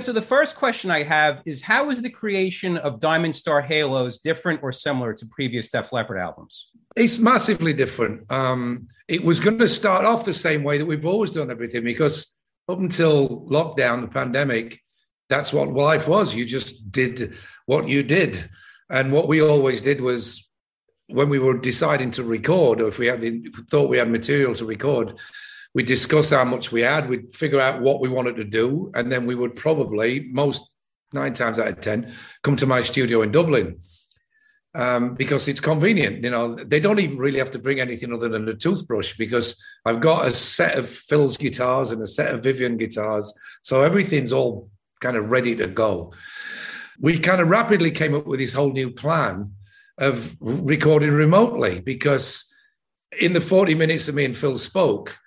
So the first question I have is how is the creation of Diamond Star Halos different or similar to previous Def Leppard albums? It's massively different. Um, it was going to start off the same way that we've always done everything because up until lockdown, the pandemic, that's what life was. You just did what you did. And what we always did was when we were deciding to record, or if we had we thought we had material to record, we'd discuss how much we had, we'd figure out what we wanted to do, and then we would probably, most nine times out of 10, come to my studio in Dublin. Um, because it's convenient. You know, they don't even really have to bring anything other than a toothbrush because I've got a set of Phil's guitars and a set of Vivian guitars. So everything's all kind of ready to go. We kind of rapidly came up with this whole new plan of recording remotely because in the 40 minutes that me and Phil spoke,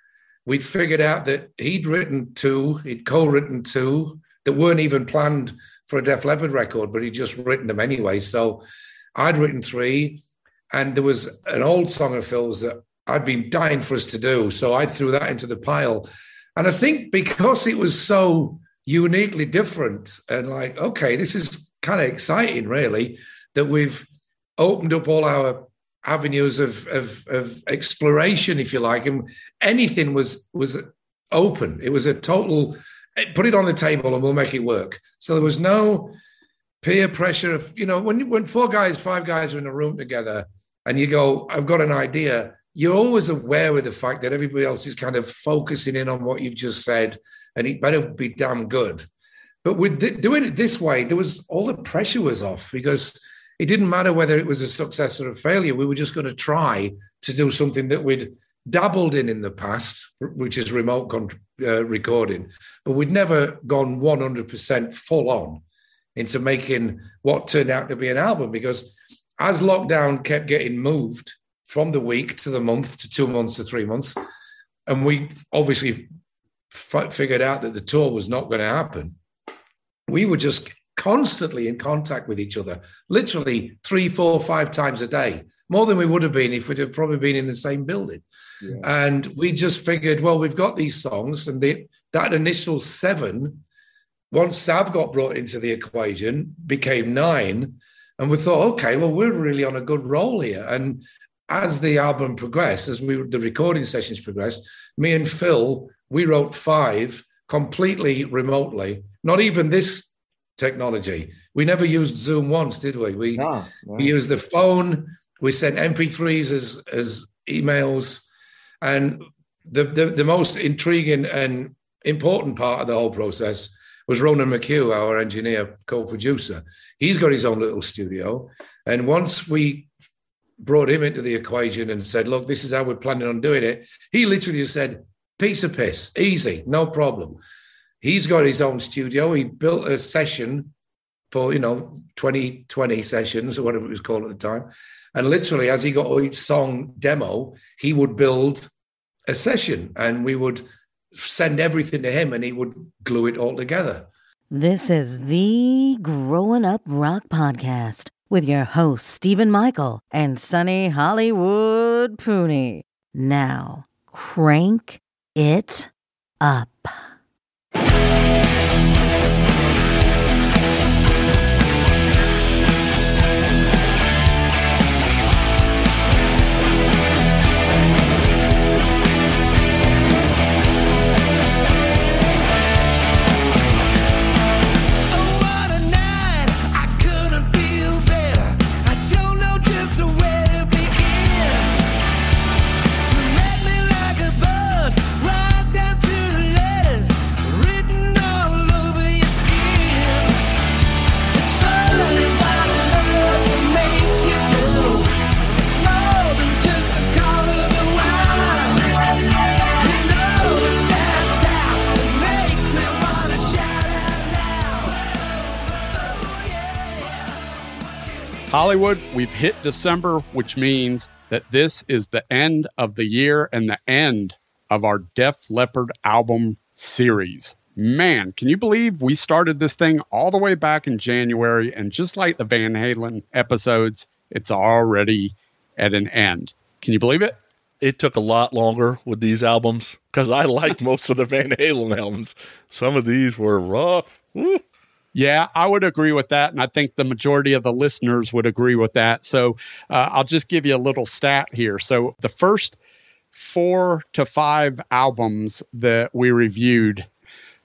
we'd figured out that he'd written two, he'd co-written two that weren't even planned for a Def Leppard record, but he'd just written them anyway. So I'd written three, and there was an old song of Phil's that I'd been dying for us to do. So I threw that into the pile. And I think because it was so uniquely different and like, okay, this is kind of exciting, really, that we've opened up all our avenues of, of, of exploration, if you like, and anything was was open. It was a total eh, put it on the table and we'll make it work. So there was no peer pressure of you know when when four guys, five guys are in a room together, and you go, I've got an idea. You're always aware of the fact that everybody else is kind of focusing in on what you've just said, and it better be damn good. But with th- doing it this way, there was all the pressure was off because it didn't matter whether it was a success or a failure. We were just going to try to do something that we'd dabbled in in the past, which is remote con- uh, recording, but we'd never gone 100% full on into making what turned out to be an album because as lockdown kept getting moved from the week to the month to two months to three months, and we obviously f- figured out that the tour was not going to happen, we were just constantly in contact with each other, literally three, four, five times a day, more than we would have been if we'd have probably been in the same building. Yeah. And we just figured, well, we've got these songs, and the, that initial seven, once Sav got brought into the equation, became nine. And we thought, okay, well, we're really on a good roll here. And as the album progressed, as we the recording sessions progressed, me and Phil, we wrote five completely remotely. Not even this technology. We never used Zoom once, did we? We, we used the phone. We sent MP3s as as emails, and the, the the most intriguing and important part of the whole process was Ronan McHugh, our engineer, co-producer. He's got his own little studio, and once we brought him into the equation and said, "Look, this is how we're planning on doing it," he literally just said, "Piece of piss, easy, no problem." He's got his own studio. He built a session for, you know, 2020 sessions or whatever it was called at the time. And literally, as he got each song demo, he would build a session and we would send everything to him and he would glue it all together. This is the Growing Up Rock Podcast with your hosts, Steven Michael and Sonny Hollywood Pooney. Now, crank it up. Hollywood, we've hit December, which means that this is the end of the year and the end of our Def Leppard album series. Man, can you believe we started this thing all the way back in January? And just like the Van Halen episodes, it's already at an end. Can you believe it? It took a lot longer with these albums because I like most of the Van Halen albums. Some of these were rough. Woo. Yeah, I would agree with that. And I think the majority of the listeners would agree with that. So uh, I'll just give you a little stat here. So the first four to five albums that we reviewed,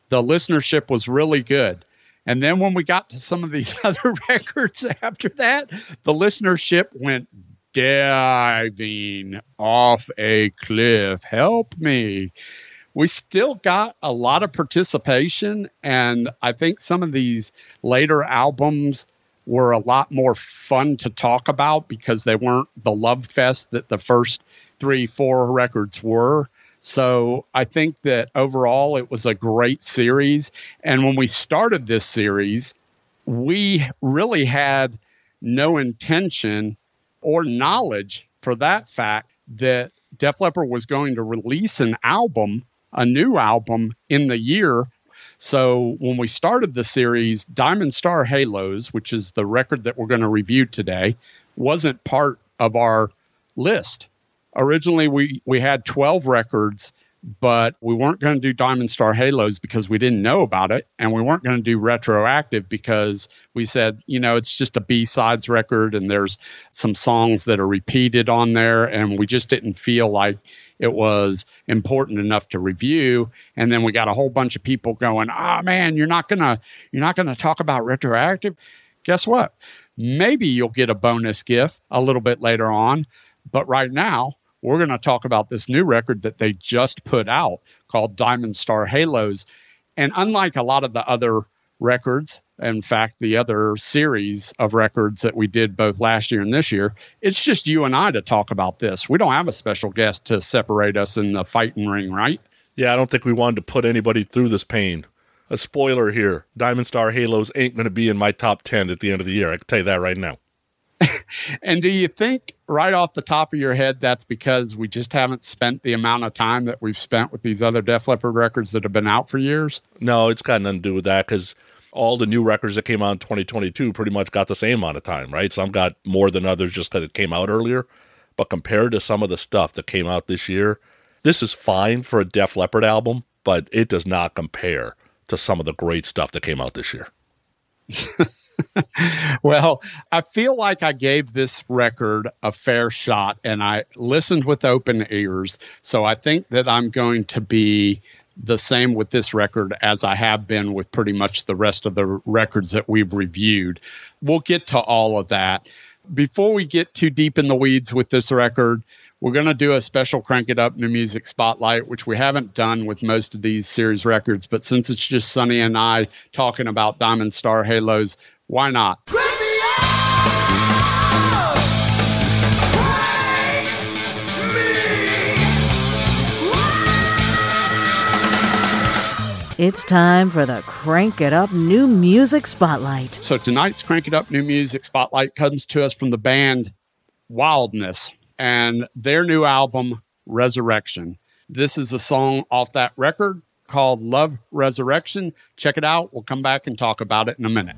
the listenership was really good. And then when we got to some of these other records after that, the listenership went diving off a cliff. Help me we still got a lot of participation. And I think some of these later albums were a lot more fun to talk about because they weren't the love fest that the first three, four records were. So I think that overall it was a great series. And when we started this series, we really had no intention or knowledge for that fact that Def Leppard was going to release an album a new album in the year. So when we started the series, Diamond Star Halos, which is the record that we're going to review today, wasn't part of our list. Originally, we, we had 12 records, but we weren't going to do Diamond Star Halos because we didn't know about it. And we weren't going to do Retroactive because we said, you know, it's just a B sides record and there's some songs that are repeated on there. And we just didn't feel like it was important enough to review. And then we got a whole bunch of people going, "Oh man, you're not gonna you're not gonna talk about retroactive." Guess what? Maybe you'll get a bonus gift a little bit later on, but right now we're going to talk about this new record that they just put out called Diamond Star Halos. And unlike a lot of the other records in fact, the other series of records that we did both last year and this year, it's just you and I to talk about this. We don't have a special guest to separate us in the fighting ring, right? Yeah, I don't think we wanted to put anybody through this pain. A spoiler here Diamond Star Halos ain't going to be in my top 10 at the end of the year. I can tell you that right now. and do you think right off the top of your head that's because we just haven't spent the amount of time that we've spent with these other Def Leppard records that have been out for years? No, it's got nothing to do with that because all the new records that came out in 2022 pretty much got the same amount of time, right? Some got more than others just because it came out earlier. But compared to some of the stuff that came out this year, this is fine for a Def Leppard album, but it does not compare to some of the great stuff that came out this year. well, I feel like I gave this record a fair shot and I listened with open ears. So I think that I'm going to be the same with this record as I have been with pretty much the rest of the records that we've reviewed. We'll get to all of that. Before we get too deep in the weeds with this record, we're going to do a special Crank It Up New Music Spotlight, which we haven't done with most of these series records. But since it's just Sonny and I talking about Diamond Star Halos, why not? It's time for the Crank It Up New Music Spotlight. So tonight's Crank It Up New Music Spotlight comes to us from the band Wildness and their new album, Resurrection. This is a song off that record called Love Resurrection. Check it out. We'll come back and talk about it in a minute.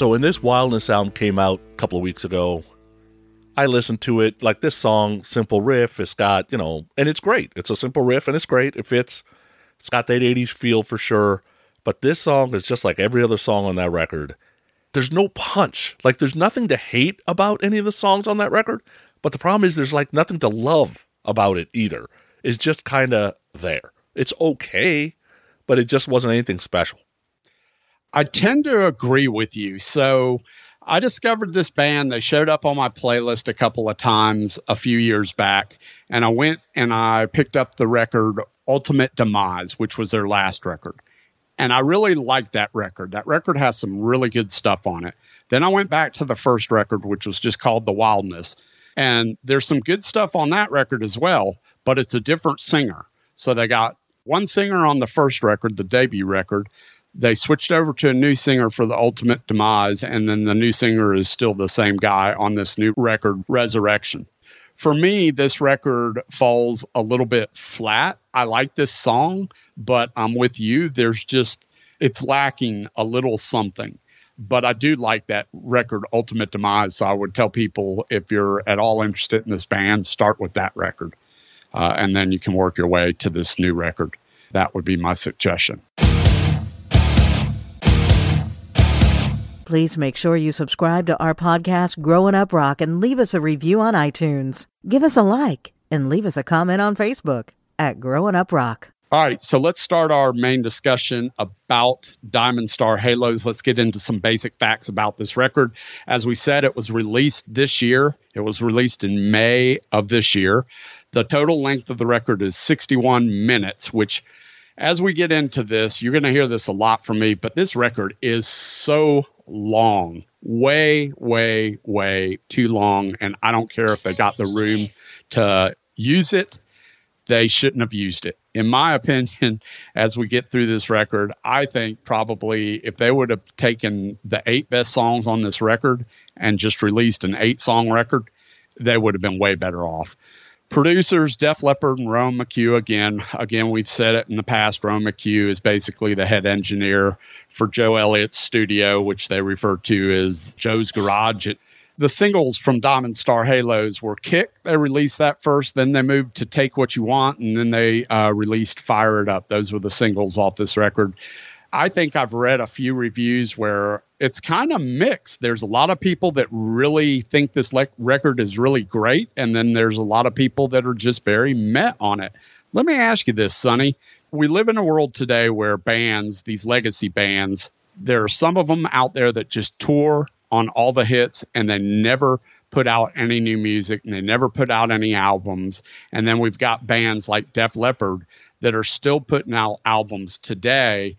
So when this Wildness album came out a couple of weeks ago, I listened to it like this song, simple riff. It's got, you know, and it's great. It's a simple riff and it's great. It fits. It's got that 80s feel for sure. But this song is just like every other song on that record. There's no punch. Like, there's nothing to hate about any of the songs on that record. But the problem is, there's like nothing to love about it either. It's just kind of there. It's okay, but it just wasn't anything special. I tend to agree with you. So I discovered this band. They showed up on my playlist a couple of times a few years back. And I went and I picked up the record Ultimate Demise, which was their last record. And I really liked that record. That record has some really good stuff on it. Then I went back to the first record, which was just called The Wildness. And there's some good stuff on that record as well, but it's a different singer. So they got one singer on the first record, the debut record. They switched over to a new singer for the ultimate demise, and then the new singer is still the same guy on this new record, Resurrection. For me, this record falls a little bit flat. I like this song, but I'm with you. There's just, it's lacking a little something but I do like that record, Ultimate Demise. So I would tell people if you're at all interested in this band, start with that record, uh, and then you can work your way to this new record. That would be my suggestion. Please make sure you subscribe to our podcast, Growing Up Rock, and leave us a review on iTunes. Give us a like and leave us a comment on Facebook at Growing Up Rock. All right, so let's start our main discussion about Diamond Star Halos. Let's get into some basic facts about this record. As we said, it was released this year. It was released in May of this year. The total length of the record is 61 minutes, which, as we get into this, you're going to hear this a lot from me, but this record is so long, way, way, way too long. And I don't care if they got the room to use it, they shouldn't have used it. In my opinion, as we get through this record, I think probably if they would have taken the eight best songs on this record and just released an eight song record, they would have been way better off. Producers Def Leppard and Ronan McHugh again. Again, we've said it in the past. Ronan McHugh is basically the head engineer for Joe Elliott's studio, which they refer to as Joe's Garage. It, the singles from Diamond Star Halos were Kick. They released that first. Then they moved to Take What You Want, and then they uh, released Fire It Up. Those were the singles off this record. I think I've read a few reviews where it's kind of mixed. There's a lot of people that really think this le- record is really great, and then there's a lot of people that are just very met on it. Let me ask you this, Sonny. We live in a world today where bands, these legacy bands, there are some of them out there that just tour on all the hits and they never put out any new music and they never put out any albums. And then we've got bands like Def Leppard that are still putting out albums today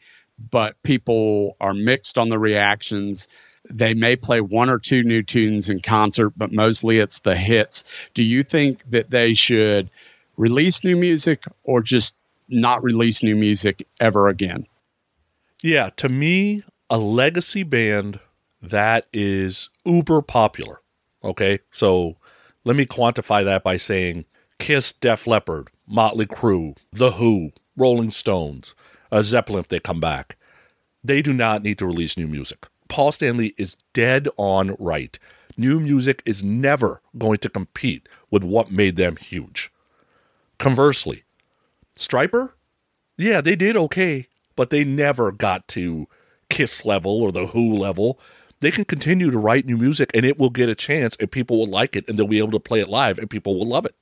but people are mixed on the reactions. They may play one or two new tunes in concert, but mostly it's the hits. Do you think that they should release new music or just not release new music ever again? Yeah, to me, a legacy band that is uber popular. Okay, so let me quantify that by saying Kiss, Def Leppard, Motley Crue, The Who, Rolling Stones, uh, Zeppelin if they come back. They do not need to release new music. Paul Stanley is dead on right. New music is never going to compete with what made them huge. Conversely, Stryper, yeah, they did okay, but they never got to Kiss level or the Who level. They can continue to write new music and it will get a chance and people will like it and they'll be able to play it live and people will love it.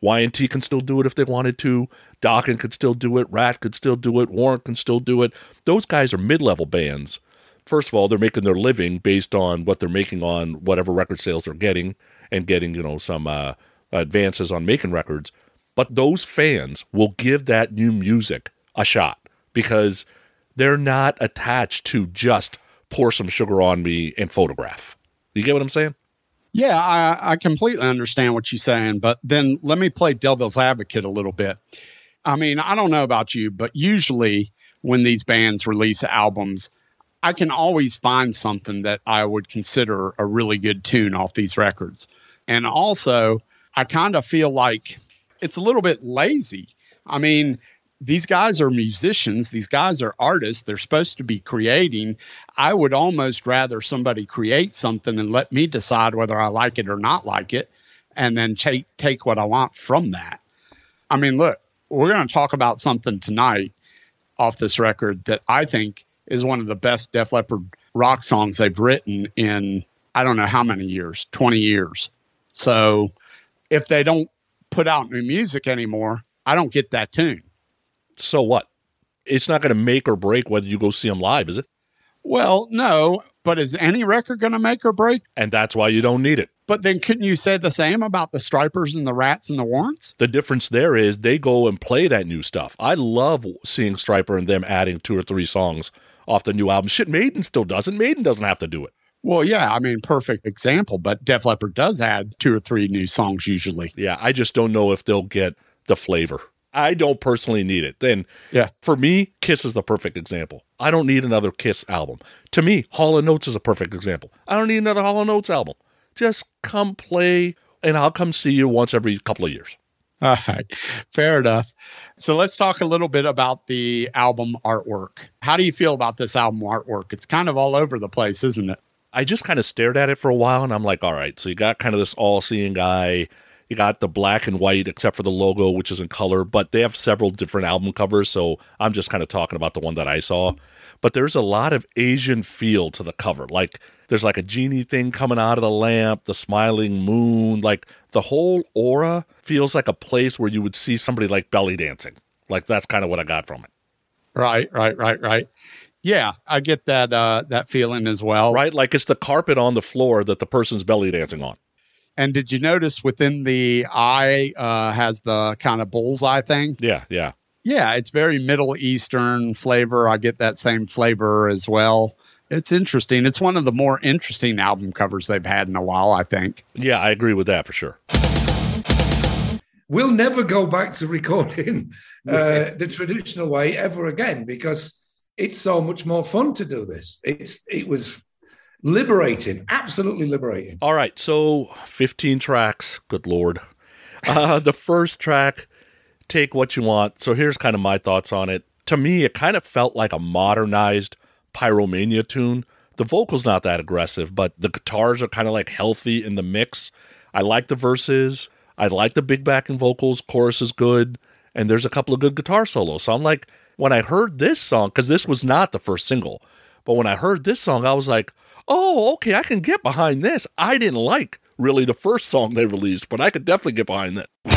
Y&T can still do it if they wanted to. Dokken could still do it. Ratt could still do it. Warrant can still do it. Those guys are mid-level bands. First of all, they're making their living based on what they're making on whatever record sales they're getting and getting, you know, some uh, advances on making records. But those fans will give that new music a shot because they're not attached to just pour some sugar on me and photograph. You get what I'm saying? Yeah, I, I completely understand what you're saying, but then let me play devil's advocate a little bit. I mean, I don't know about you, but usually when these bands release albums, I can always find something that I would consider a really good tune off these records. And also, I kind of feel like it's a little bit lazy. I mean, these guys are musicians, these guys are artists, they're supposed to be creating. I would almost rather somebody create something and let me decide whether I like it or not like it, and then take take what I want from that. I mean, look, we're going to talk about something tonight off this record that I think is one of the best Def Leppard rock songs they've written in I don't know how many years, 20 years. So if they don't put out new music anymore, I don't get that tune. So what? It's not going to make or break whether you go see them live, is it? Well, no, but is any record going to make or break? And that's why you don't need it. But then couldn't you say the same about the Strypers and the Ratts and the Warrants? The difference there is they go and play that new stuff. I love seeing Stryper and them adding two or three songs off the new album. Shit, Maiden still doesn't. Maiden doesn't have to do it. Well, yeah, I mean, perfect example, but Def Leppard does add two or three new songs usually. Yeah, I just don't know if they'll get the flavor. I don't personally need it. Then, yeah, for me, Kiss is the perfect example. I don't need another Kiss album. To me, Hall & Oates is a perfect example. I don't need another Hall & Oates album. Just come play, and I'll come see you once every couple of years. All right, fair enough. So let's talk a little bit about the album artwork. How do you feel about this album artwork? It's kind of all over the place, isn't it? I just kind of stared at it for a while, and I'm like, all right. So you got kind of this all-seeing guy you got the black and white, except for the logo, which is in color, but they have several different album covers. So I'm just kind of talking about the one that I saw. But there's a lot of Asian feel to the cover. Like there's like a genie thing coming out of the lamp, the smiling moon. Like the whole aura feels like a place where you would see somebody like belly dancing. Like that's kind of what I got from it. Right, right, right, right. Yeah, I get that uh, that feeling as well. Right, like it's the carpet on the floor that the person's belly dancing on. And did you notice within the eye uh, has the kind of bullseye thing? Yeah, yeah. Yeah, it's very Middle Eastern flavor. I get that same flavor as well. It's interesting. It's one of the more interesting album covers they've had in a while, I think. Yeah, I agree with that for sure. We'll never go back to recording uh, the traditional way ever again because it's so much more fun to do this. It's it was liberating, absolutely liberating. All right, so 15 tracks. Good lord. Uh, the first track, take what you want. So here's kind of my thoughts on it. To me, it kind of felt like a modernized Pyromania tune. The vocal's not that aggressive, but the guitars are kind of like healthy in the mix. I like the verses. I like the big backing vocals. Chorus is good. And there's a couple of good guitar solos. So I'm like, when I heard this song, because this was not the first single, but when I heard this song, I was like, oh, okay, I can get behind this. I didn't like really the first song they released, but I could definitely get behind that.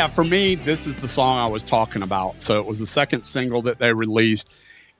Yeah, for me, this is the song I was talking about. So it was the second single that they released.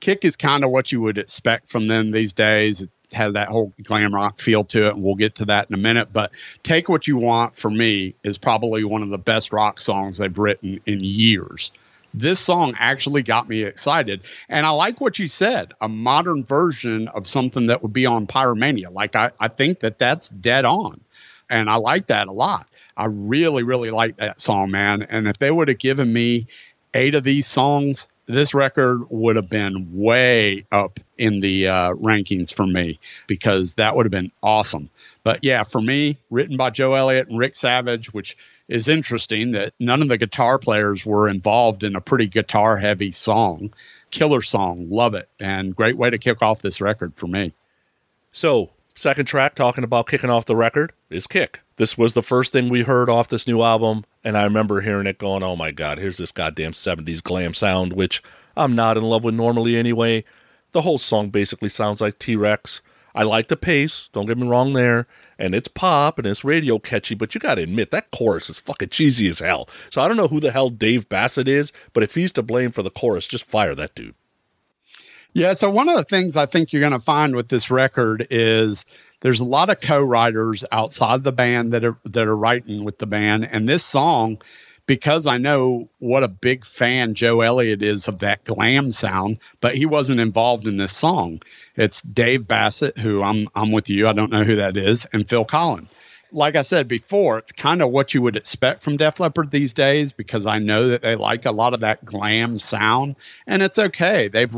Kick is kind of what you would expect from them these days. It had that whole glam rock feel to it, and we'll get to that in a minute. But Take What You Want for me is probably one of the best rock songs they've written in years. This song actually got me excited. And I like what you said a modern version of something that would be on Pyromania. Like, I, I think that that's dead on. And I like that a lot. I really, really like that song, man. And if they would have given me eight of these songs, this record would have been way up in the uh, rankings for me because that would have been awesome. But yeah, for me, written by Joe Elliott and Rick Savage, which is interesting that none of the guitar players were involved in a pretty guitar heavy song. Killer song, love it, and great way to kick off this record for me. So, second track talking about kicking off the record is Kick. This was the first thing we heard off this new album, and I remember hearing it going, oh my god, here's this goddamn 70s glam sound, which I'm not in love with normally anyway. The whole song basically sounds like T Rex. I like the pace, don't get me wrong there, and it's pop and it's radio catchy, but you gotta admit that chorus is fucking cheesy as hell. So I don't know who the hell Dave Bassett is, but if he's to blame for the chorus, just fire that dude. Yeah, so one of the things I think you're going to find with this record is there's a lot of co-writers outside the band that are that are writing with the band and this song because I know what a big fan Joe Elliott is of that glam sound, but he wasn't involved in this song. It's Dave Bassett, who I'm I'm with you. I don't know who that is, and Phil Collen. Like I said before, it's kind of what you would expect from Def Leppard these days because I know that they like a lot of that glam sound, and it's okay. They've,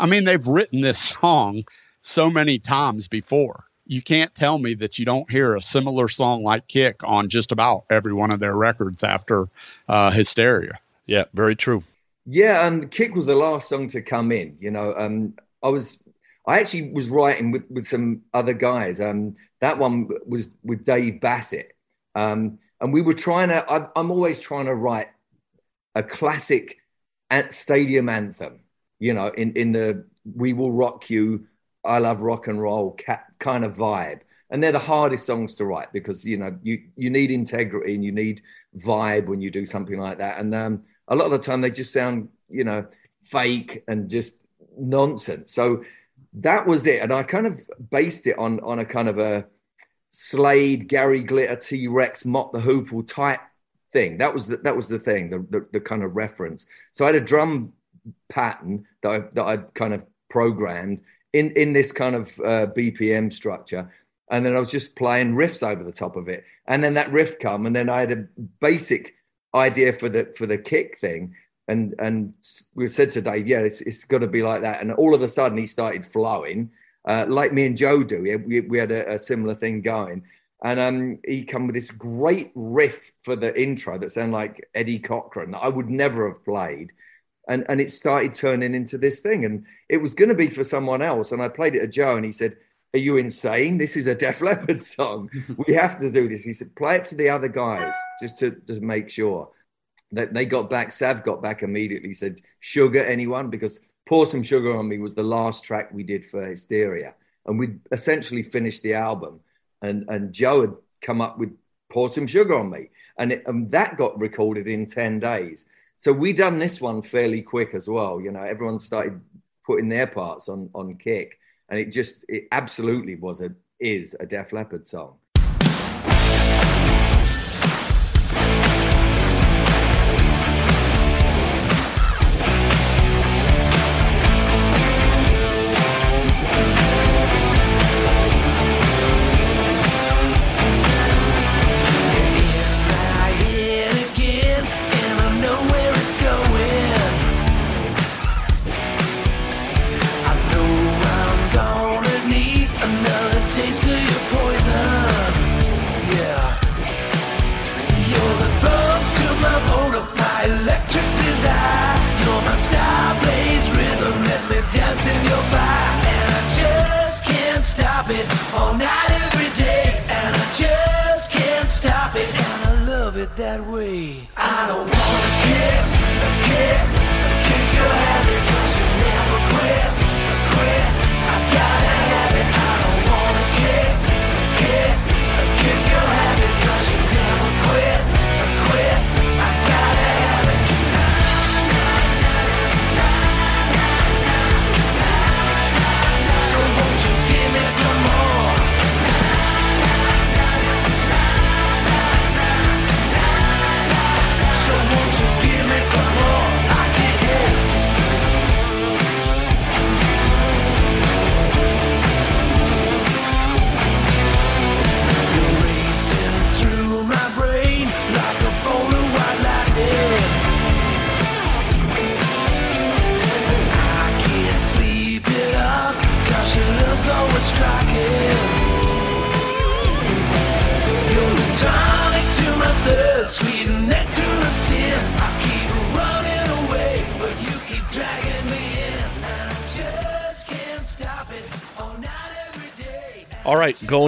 I mean, they've written this song so many times before you can't tell me that you don't hear a similar song like Kick on just about every one of their records after uh, Hysteria. Yeah, very true. Yeah, and um, Kick was the last song to come in. You know, um, I was, I actually was writing with, with some other guys. Um, that one was with Dave Bassett, um, and we were trying to. I, I'm always trying to write a classic at stadium anthem. You know, in in the "We Will Rock You." I love rock and roll kind of vibe. And they're the hardest songs to write because you know you you need integrity and you need vibe when you do something like that. And um, a lot of the time they just sound you know fake and just nonsense. So that was it, and I kind of based it on on a kind of a Slade, Gary Glitter, T Rex, Mott the Hoople type thing. That was the, that was the thing, the, the, the kind of reference. So I had a drum pattern that I, that I kind of programmed in in this kind of uh, BPM structure. And then I was just playing riffs over the top of it. And then that riff come, and then I had a basic idea for the for the kick thing. And and we said to Dave, yeah, it's it's got to be like that. And all of a sudden, he started flowing, uh, like me and Joe do. We we had a, a similar thing going. And um, he come with this great riff for the intro that sounded like Eddie Cochran that I would never have played and and it started turning into this thing. And it was going to be for someone else. And i played it to joe and he said are you insane? This is a def leppard song. We have to do this. He said play it to the other guys just to to make sure. That they got back sav got back immediately said sugar anyone? Because pour some sugar on me was the last track we did for hysteria. And we essentially finished the album. And and joe had come up with pour some sugar on me. And, it, and that got recorded in 10 days so we done this one fairly quick as well. You know, everyone started putting their parts on on kick, and it just it absolutely was a is a Def Leppard song.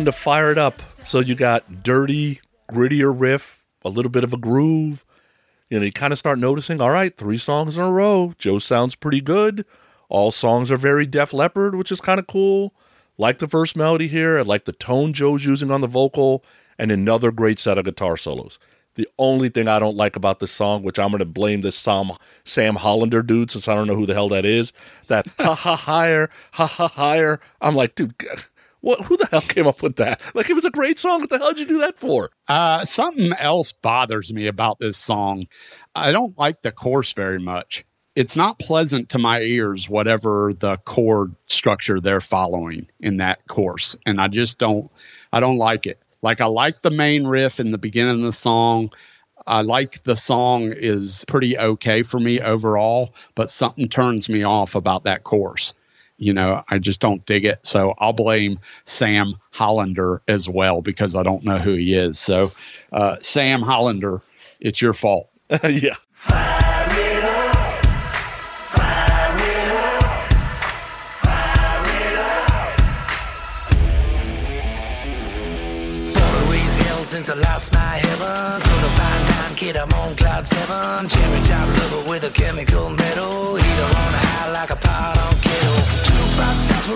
Going to fire it up. So you got dirty, grittier riff, a little bit of a groove. You know, you kind of start noticing, all right, three songs in a row. Joe sounds pretty good. All songs are very Def Leppard, which is kind of cool. Like the first melody here. I like the tone Joe's using on the vocal, and another great set of guitar solos. The only thing I don't like about this song, which I'm going to blame this Sam, Sam Hollander dude, since I don't know who the hell that is, that ha ha higher, ha ha higher. I'm like, dude, what? Who the hell came up with that? Like, it was a great song. What the hell did you do that for? Uh, something else bothers me about this song. I don't like the chorus very much. It's not pleasant to my ears, whatever the chord structure they're following in that course, and I just don't. I don't like it. Like I like the main riff in the beginning of the song. I like the song is pretty okay for me overall, but something turns me off about that course. You know, I just don't dig it. So I'll blame Sam Hollander as well because I don't know who he is. So, uh, Sam Hollander, it's your fault. yeah. since I lost my heaven. Couldn't find nine kid, I'm on cloud seven. Cherry top lover with a chemical metal. Heater on high like a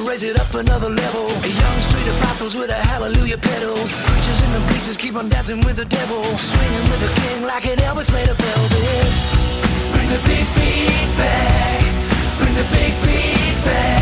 raise it up another level. A young street apostles with a hallelujah pedals. Preachers in the bleachers keep on dancing with the devil. Swinging with the king like an Elvis made of velvet. Bring the big beat back. Bring the big beat back.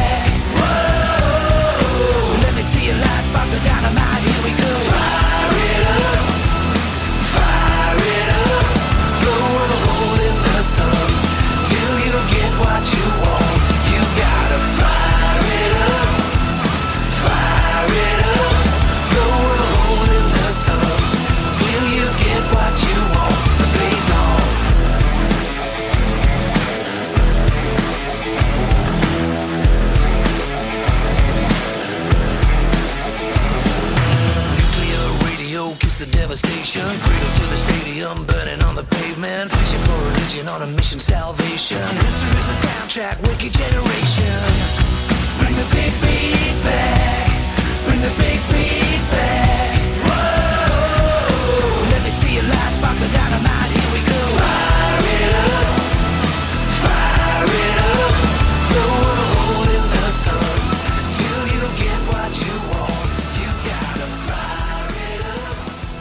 Devastation. Cradle to the stadium, burning on the pavement. Fishing for religion on a mission, salvation. History's a soundtrack, wicked generation. Bring the big beat back. Bring the big beat back.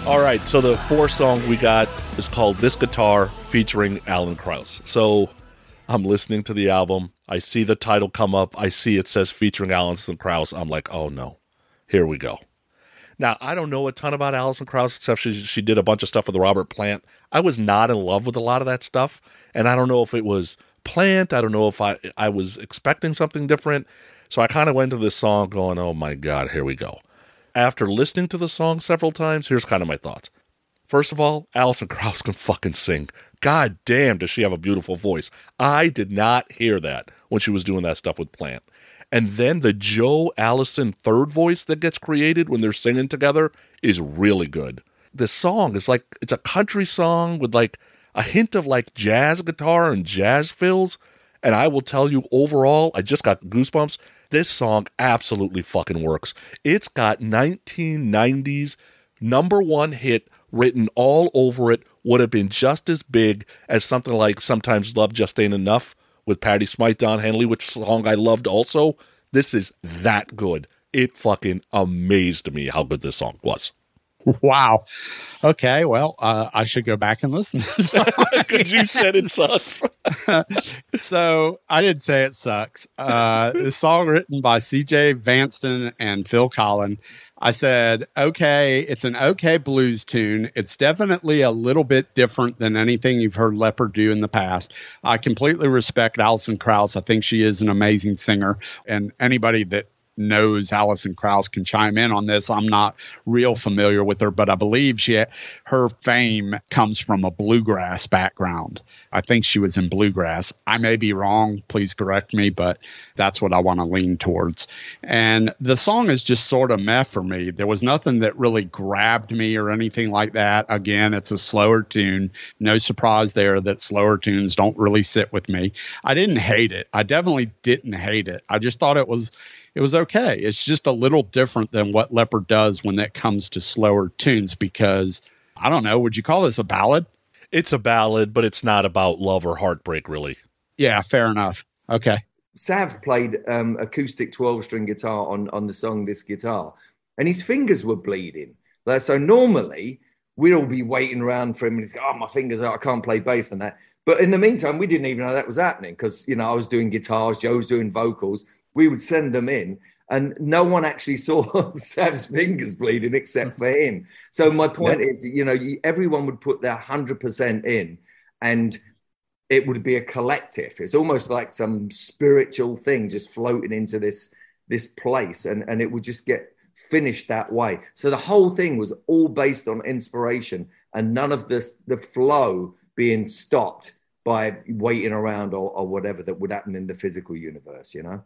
All right, so the fourth song we got is called This Guitar featuring Alan Krauss. So I'm listening to the album. I see the title come up. I see it says featuring Alison Krauss. I'm like, oh no, here we go. Now, I don't know a ton about Alison Krauss except she, she did a bunch of stuff with Robert Plant. I was not in love with a lot of that stuff. And I don't know if it was Plant. I don't know if I, I was expecting something different. So I kind of went to this song going, oh my God, here we go. After listening to the song several times, here's kind of my thoughts. First of all, Alison Krauss can fucking sing. God damn, does she have a beautiful voice. I did not hear that when she was doing that stuff with Plant. And then the Joe Alison third voice that gets created when they're singing together is really good. The song is like, it's a country song with like a hint of like jazz guitar and jazz fills. And I will tell you overall, I just got goosebumps. This song absolutely fucking works. It's got 1990s number one hit written all over it. Would have been just as big as something like Sometimes Love Just Ain't Enough with Patty Smyth, Don Henley, which song I loved also. This is that good. It fucking amazed me how good this song was. Wow. Okay. Well, uh, I should go back and listen. Because you said it sucks. so I didn't say it sucks. Uh, the song written by C.J. Vanston and Phil Collen. I said, okay, it's an okay blues tune. It's definitely a little bit different than anything you've heard Leppard do in the past. I completely respect Alison Krauss. I think she is an amazing singer. And anybody that knows Alison Krauss can chime in on this. I'm not real familiar with her, but I believe she her fame comes from a bluegrass background. I think she was in bluegrass. I may be wrong, please correct me, but that's what I want to lean towards. And the song is just sort of meh for me. There was nothing that really grabbed me or anything like that. Again, it's a slower tune. No surprise there that slower tunes don't really sit with me. I didn't hate it. I definitely didn't hate it. I just thought it was it was okay. It's just a little different than what Leppard does when it comes to slower tunes because I don't know, would you call this a ballad? It's a ballad, but it's not about love or heartbreak, really. Yeah, fair enough. Okay. Sav played um, acoustic 12 string guitar on, on the song This Guitar, and his fingers were bleeding. Like, so normally we'd all be waiting around for him and he's go, Oh, my fingers are, I can't play bass and that. But in the meantime, we didn't even know that was happening because, you know, I was doing guitars, Joe was doing vocals. We would send them in and no one actually saw Sav's fingers bleeding except for him. So my point yeah. is, you know, everyone would put their 100% in and it would be a collective. It's almost like some spiritual thing just floating into this this place and, and it would just get finished that way. So the whole thing was all based on inspiration and none of this the flow being stopped by waiting around or, or whatever that would happen in the physical universe, you know?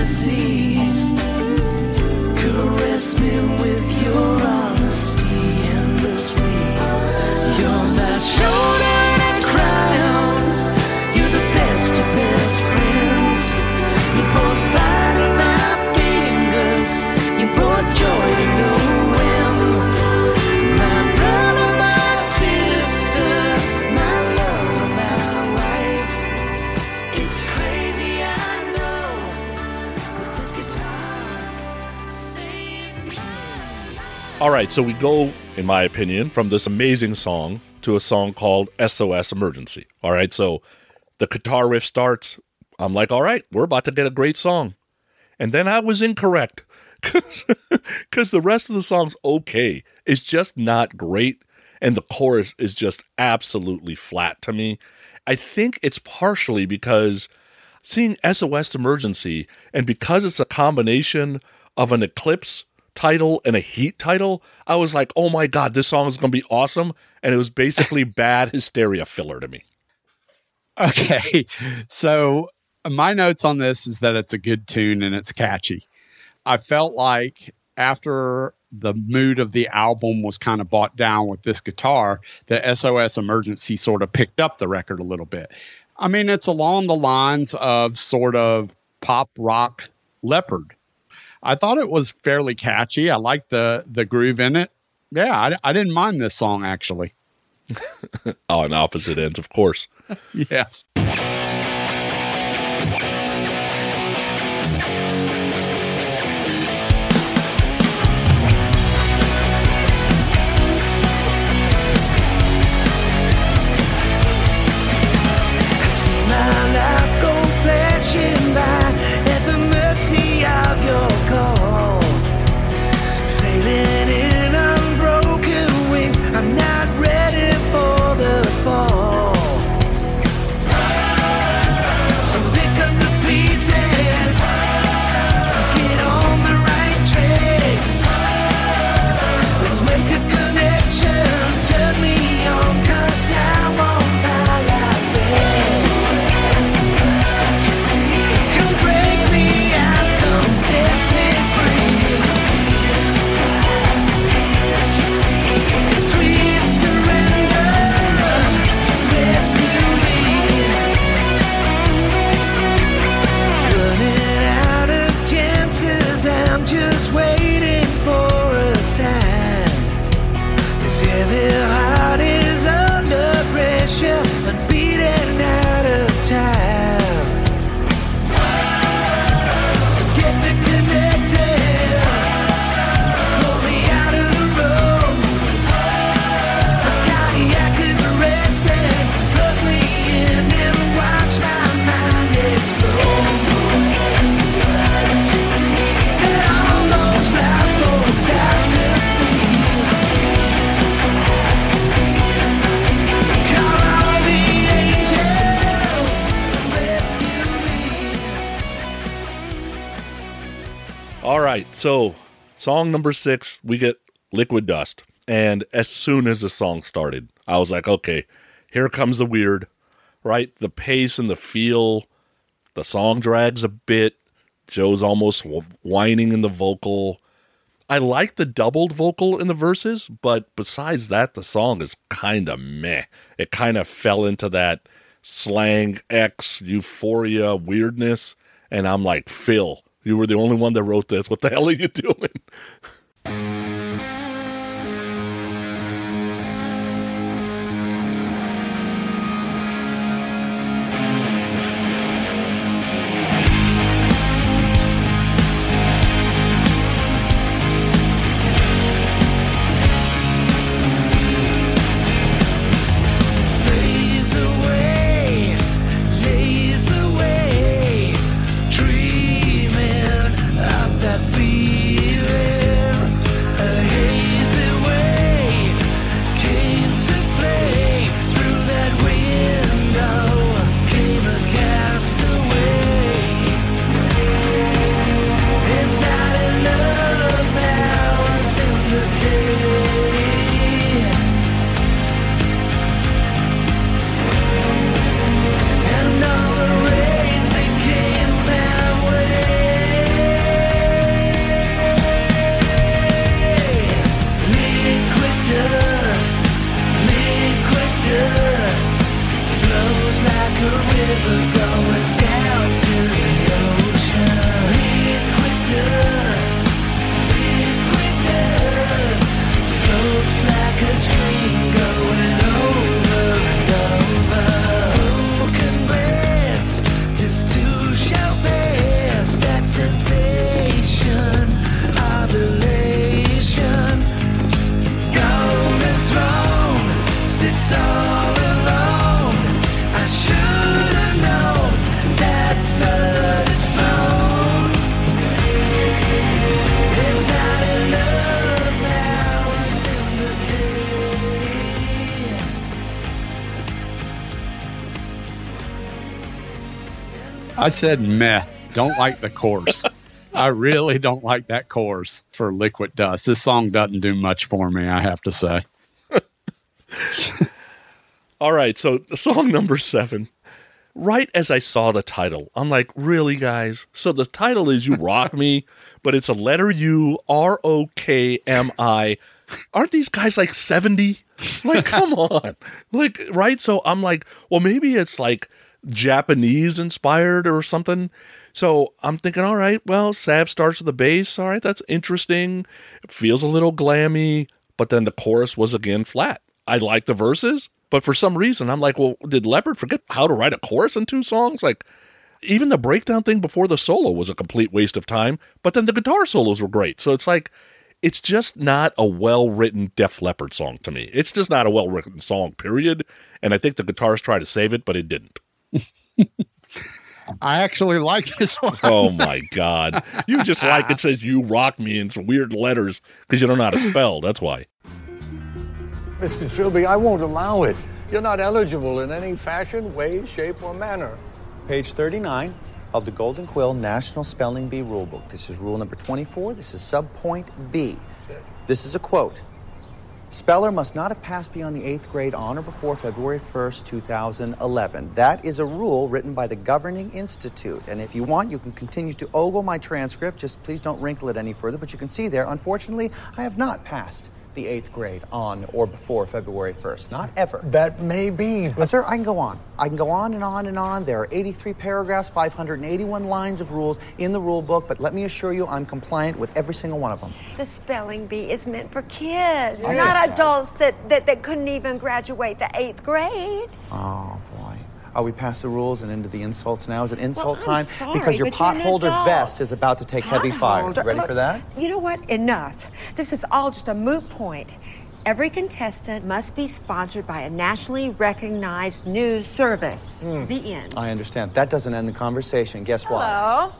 And see. All right, so we go, in my opinion, from this amazing song to a song called SOS Emergency. All right, so the guitar riff starts. I'm like, all right, we're about to get a great song. And then I was incorrect because the rest of the song's okay. It's just not great. And the chorus is just absolutely flat to me. I think it's partially because seeing SOS Emergency and because it's a combination of an Eclipse title and a Heat title, I was like, oh my God, this song is going to be awesome. And it was basically bad hysteria filler to me. Okay. So my notes on this is that it's a good tune and it's catchy. I felt like after the mood of the album was kind of bought down with this guitar, the SOS Emergency sort of picked up the record a little bit. I mean, it's along the lines of sort of pop rock Leppard. I thought it was fairly catchy. I liked the the groove in it. Yeah, I, I didn't mind this song actually. On opposite ends, of course. yes. So, song number six, we get Liquid Dust. And as soon as the song started, I was like, okay, here comes the weird, right? The pace and the feel. The song drags a bit. Joe's almost whining in the vocal. I like the doubled vocal in the verses, but besides that, the song is kind of meh. It kind of fell into that slang X euphoria weirdness. And I'm like, Phil, you were the only one that wrote this. What the hell are you doing? Said meh. Don't like the course. I really don't like that course for Liquid Dust. This song doesn't do much for me, I have to say. All right, so song number seven. Right as I saw the title, I'm like, really, guys? So the title is You Rock Me, but it's a letter U, R O K M I. Aren't these guys like 70? Like, come on. Like, right? So I'm like, well, maybe it's like Japanese inspired or something. So I'm thinking, all right, well, Sav starts with the bass. All right, that's interesting. It feels a little glammy, but then the chorus was again flat. I like the verses, but for some reason, I'm like, well, did Leppard forget how to write a chorus in two songs? Like, even the breakdown thing before the solo was a complete waste of time, but then the guitar solos were great. So it's like, it's just not a well written Def Leppard song to me. It's just not a well written song, period. And I think the guitars tried to save it, but it didn't. I actually like this one. Oh my God. You just like it says you rock me in some weird letters because you don't know how to spell. That's why. Mr. Trilby, I won't allow it. You're not eligible in any fashion, way, shape, or manner. Page 39 of the Golden Quill National Spelling Bee Rulebook. This is rule number 24. This is subpoint B. This is a quote. Speller must not have passed beyond the eighth grade on or before February 1st, 2011. That is a rule written by the Governing Institute. And if you want, you can continue to ogle my transcript. Just please don't wrinkle it any further. But you can see there, unfortunately, I have not passed the eighth grade on or before February 1st. Not ever. That may be, But, but sir, I can go on. I can go on and on and on. There are 83 paragraphs, 581 lines of rules in the rule book, but let me assure you I'm compliant with every single one of them. The spelling bee is meant for kids, I not adults that, that, that couldn't even graduate the eighth grade. Oh, boy. Are we past the rules and into the insults now? Is it insult I'm time? sorry, because your but you're potholder vest is about to take heavy fire. You ready Look, for that? You know what? Enough. This is all just a moot point. Every contestant must be sponsored by a nationally recognized news service. Hmm. The end. I understand. That doesn't end the conversation. Guess what? Hello.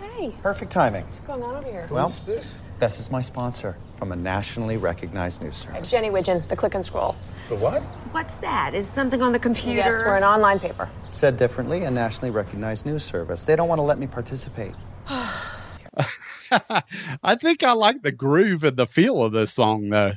Hey, Perfect timing. what's going on over here? Well, this is my sponsor from a nationally recognized news service. Jenny Widgeon, the click and scroll. the what? What's that? Is something on the computer? Yes, we're an online paper. Said differently, a nationally recognized news service. They don't want to let me participate. I think I like the groove and the feel of this song, though.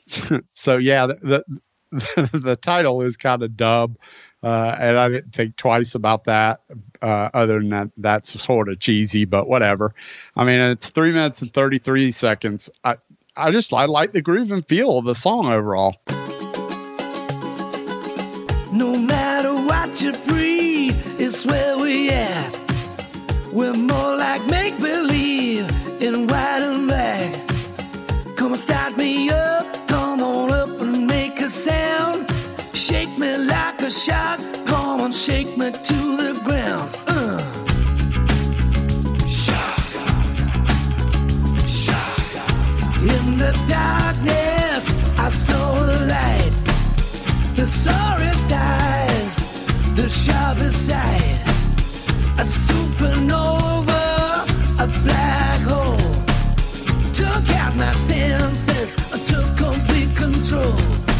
so yeah, the the, the title is kind of dumb, uh, and I didn't think twice about that. Uh, other than that, that's sort of cheesy, but whatever. I mean, it's three minutes and thirty three seconds. I I just I like the groove and feel of the song overall. No matter what you breathe, it's where we at. We're more Shake me like a shark, come on, shake me to the ground. Uh. In the darkness, I saw the light. The sorest eyes, the sharpest sight. A supernova, a black hole. Took out my senses, I took complete control.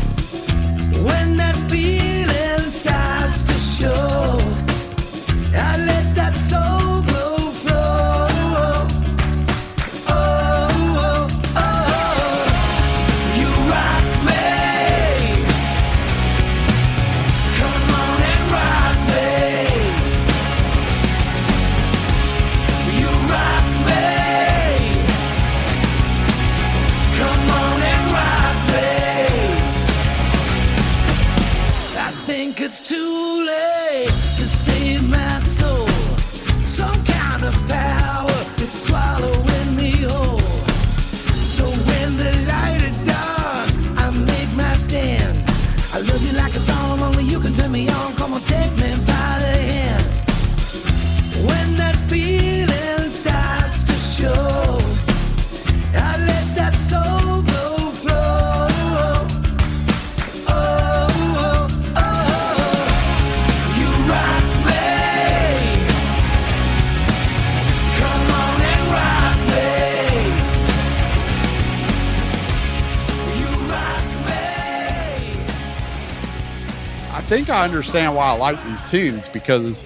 Think I understand why I like these tunes because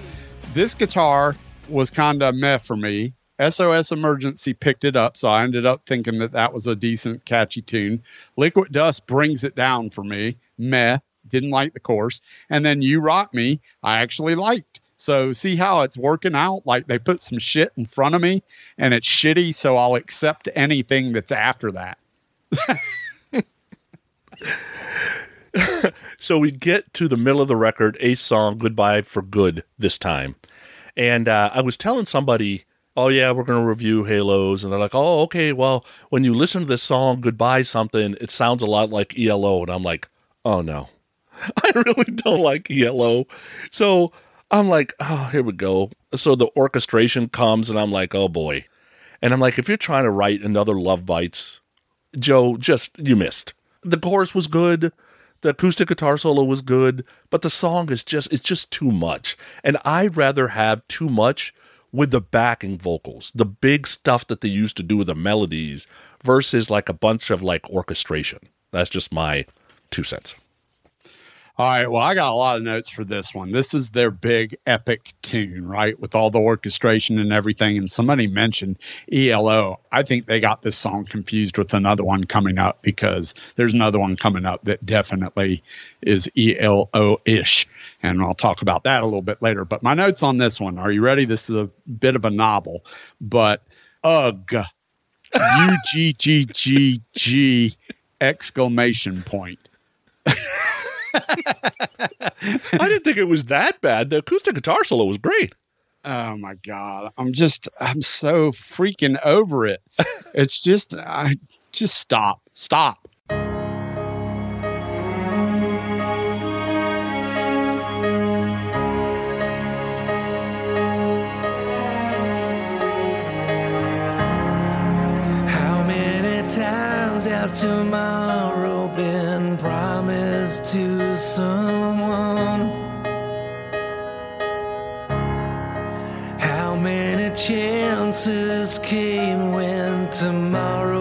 this guitar was kind of meh for me. SOS Emergency picked it up, so I ended up thinking that that was a decent, catchy tune. Liquid Dust brings it down for me. Meh, didn't like the course. And then You Rock Me, I actually liked. So see how it's working out? Like they put some shit in front of me and it's shitty, so I'll accept anything that's after that. so we get to the middle of the record, a song, Goodbye for Good, this time. And uh, I was telling somebody, oh, yeah, we're going to review Halos. And they're like, oh, okay, well, when you listen to this song, Goodbye something, it sounds a lot like ELO. And I'm like, oh, no. I really don't like ELO. So I'm like, oh, here we go. So the orchestration comes, and I'm like, oh, boy. And I'm like, if you're trying to write another Love Bites, Joe, just, you missed. The chorus was good the acoustic guitar solo was good, but the song is just it's just too much. And I'd rather have too much with the backing vocals, the big stuff that they used to do with the melodies versus like a bunch of like orchestration. That's just my two cents. All right. Well, I got a lot of notes for this one. This is their big epic tune, right? With all the orchestration and everything. And somebody mentioned ELO. I think they got this song confused with another one coming up because there's another one coming up that definitely is ELO ish. And I'll talk about that a little bit later. But my notes on this one are you ready? This is a bit of a novel, but ugh. U G G G G exclamation point. I didn't think it was that bad. The acoustic guitar solo was great. Oh my god. I'm just I'm so freaking over it. it's just I just stop. Stop. Someone? How many chances came when tomorrow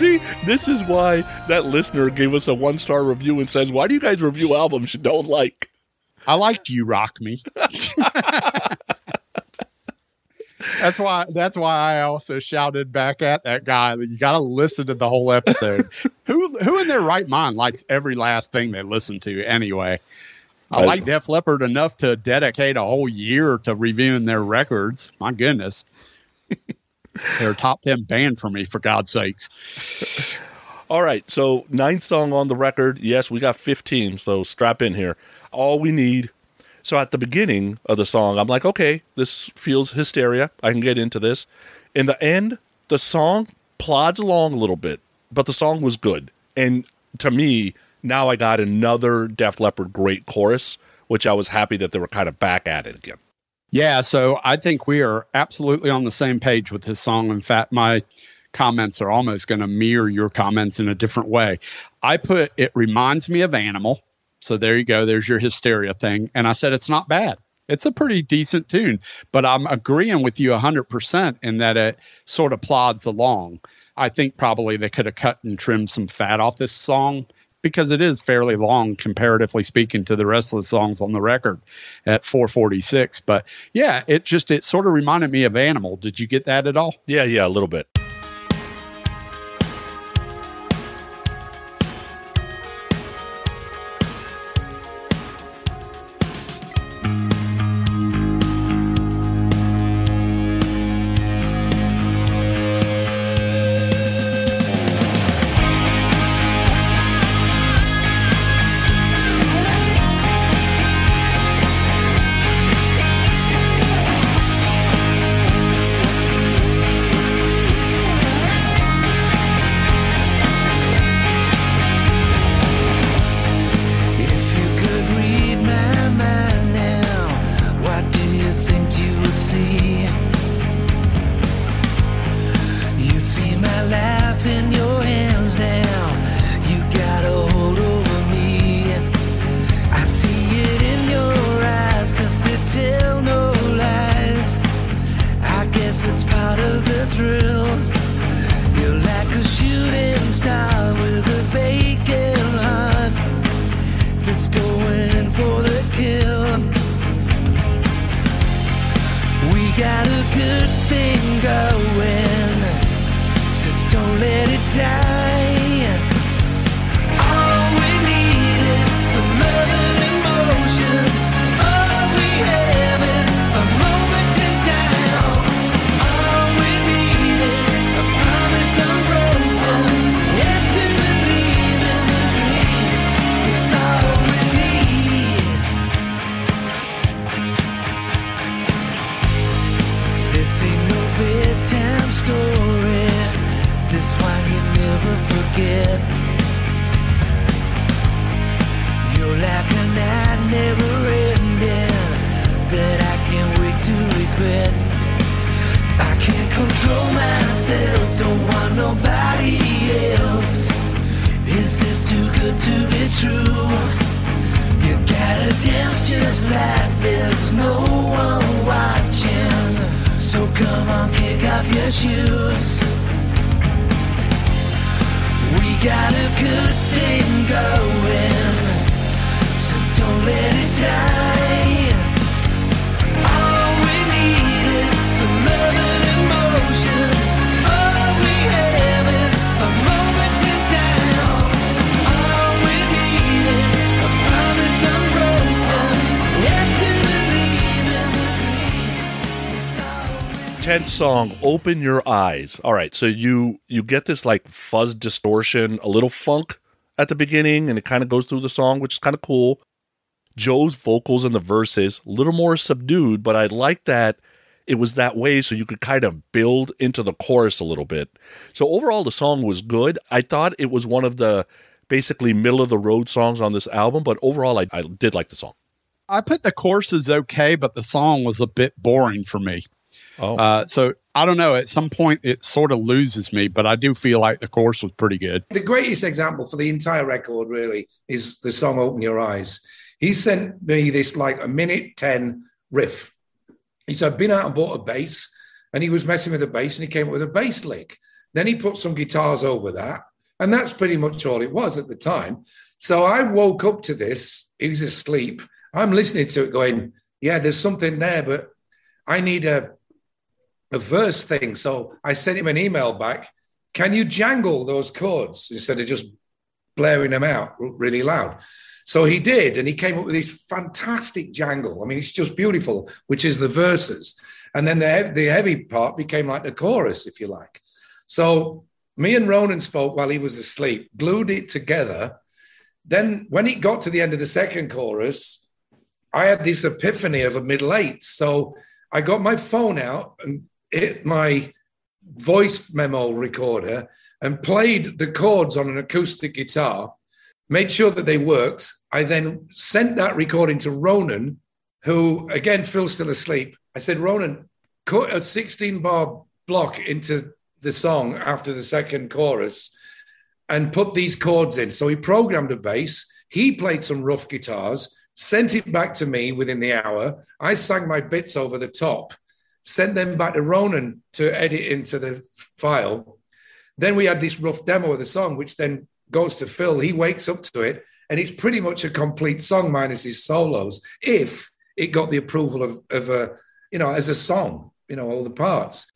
See, this is why that listener gave us a one star review and says, Why do you guys review albums you don't like? I liked you rock me. that's why that's why I also shouted back at that guy that you got to listen to the whole episode. who who in their right mind likes every last thing they listen to anyway? I I- like Def Leppard enough to dedicate a whole year to reviewing their records. My goodness. They're top 10 band for me, for God's sakes. All right, so ninth song on the record. Yes, we got 15, so strap in here. All we need. So at the beginning of the song, I'm like, okay, this feels hysteria. I can get into this. In the end, the song plods along a little bit, but the song was good. And to me, now I got another Def Leppard great chorus, which I was happy that they were kind of back at it again. Yeah, so I think we are absolutely on the same page with this song. In fact, my comments are almost going to mirror your comments in a different way. I put it reminds me of Animal. So there you go. There's your hysteria thing. And I said it's not bad. It's a pretty decent tune, but I'm agreeing with you 100% in that it sort of plods along. I think probably they could have cut and trimmed some fat off this song because it is fairly long comparatively speaking to the rest of the songs on the record at 446 but yeah it just it sort of reminded me of animal. Did you get that at all? Yeah, yeah, a little bit. To be true? You gotta dance just like there's no one watching. So come on, kick off your shoes. We got a good thing going, so don't let it die. Tenth song open your eyes. All right so you you get this like fuzz distortion a little funk at the beginning and it kind of goes through the song which is kind of cool. Joe's vocals in the verses a little more subdued but i like that it was that way so you could kind of build into the chorus a little bit. So overall the song was good. I thought it was one of the basically middle of the road songs on this album but overall i, I did like the song. I put the courses okay, but the song was a bit boring for me. Oh Uh, so I don't know. At some point, it sort of loses me, but I do feel like the course was pretty good. The greatest example for the entire record, really, is the song Open Your Eyes. He sent me this like a minute 10 riff. He said, I've been out and bought a bass, and he was messing with the bass, and he came up with a bass lick. Then he put some guitars over that, and that's pretty much all it was at the time. So I woke up to this. He was asleep. I'm listening to it going, yeah, there's something there, but I need a, a verse thing. So I sent him an email back. Can you jangle those chords instead of just blaring them out really loud? So he did, and he came up with this fantastic jangle. I mean, it's just beautiful, which is the verses. And then the, the heavy part became like the chorus, if you like. So me and Ronan spoke while he was asleep, glued it together. Then when it got to the end of the second chorus, I had this epiphany of a middle eight. So I got my phone out and hit my voice memo recorder and played the chords on an acoustic guitar, made sure that they worked. I then sent that recording to Ronan, who again, Phil's still asleep. I said, Ronan, cut a 16 bar block into the song after the second chorus and put these chords in. So he programmed a bass. He played some rough guitars, sent it back to me within the hour. I sang my bits over the top, sent them back to Ronan to edit into the file. Then we had this rough demo of the song, which then goes to Phil. He wakes up to it, and it's pretty much a complete song minus his solos. If it got the approval of, of a, you know, as a song, you know, all the parts.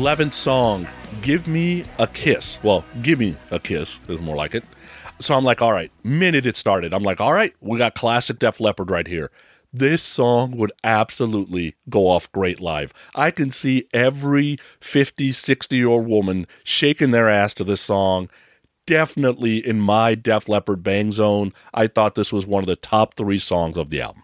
11th song, Give Me a Kiss. Well, Give Me a Kiss is more like it. So I'm like, all right, minute it started, I'm like, all right, we got classic Def Leppard right here. This song would absolutely go off great live. I can see every 50, 60 year old woman shaking their ass to this song. Definitely in my Def Leppard bang zone. I thought this was one of the top three songs of the album.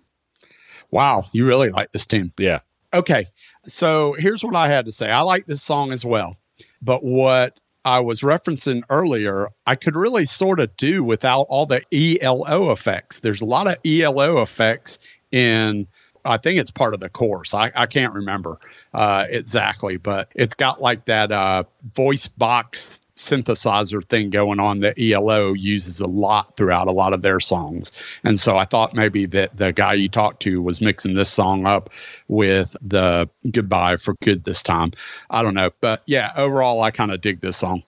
Wow, you really like this tune. Yeah. Okay. So here's what I had to say. I like this song as well. But what I was referencing earlier, I could really sort of do without all the ELO effects. There's a lot of ELO effects in I think it's part of the course. I, I can't remember uh, exactly, but it's got like that uh, voice box synthesizer thing going on that ELO uses a lot throughout a lot of their songs. And so I thought maybe that the guy you talked to was mixing this song up with the goodbye for good this time. I don't know. But yeah, overall, I kind of dig this song.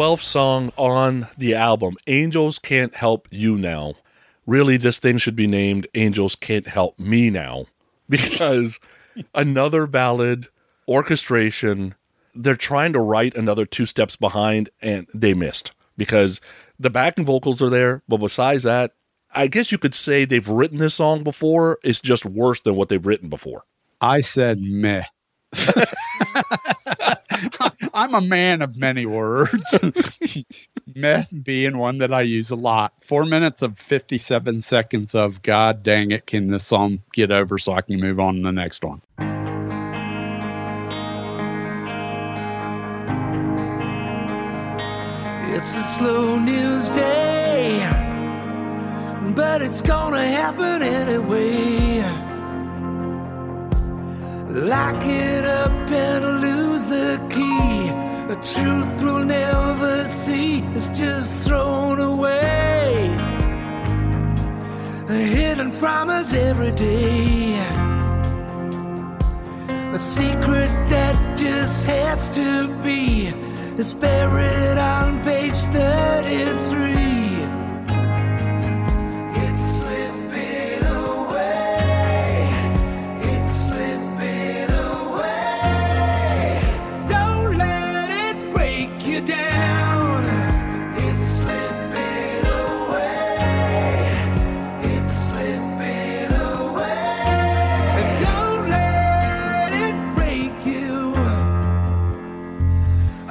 12th song on the album, Angels Can't Help You Now. Really, this thing should be named Angels Can't Help Me Now because another ballad, orchestration, they're trying to write another two steps behind and they missed because the backing vocals are there. But besides that, I guess you could say they've written this song before. It's just worse than what they've written before. I said meh. I'm a man of many words. Meh being one that I use a lot. Four minutes of 57 seconds of God dang it, can this song get over so I can move on to the next one? It's a slow news day, but it's gonna happen anyway. Lock it up and the key. A truth we'll never see is just thrown away. Hidden from us every day. A secret that just has to be is buried on page 33.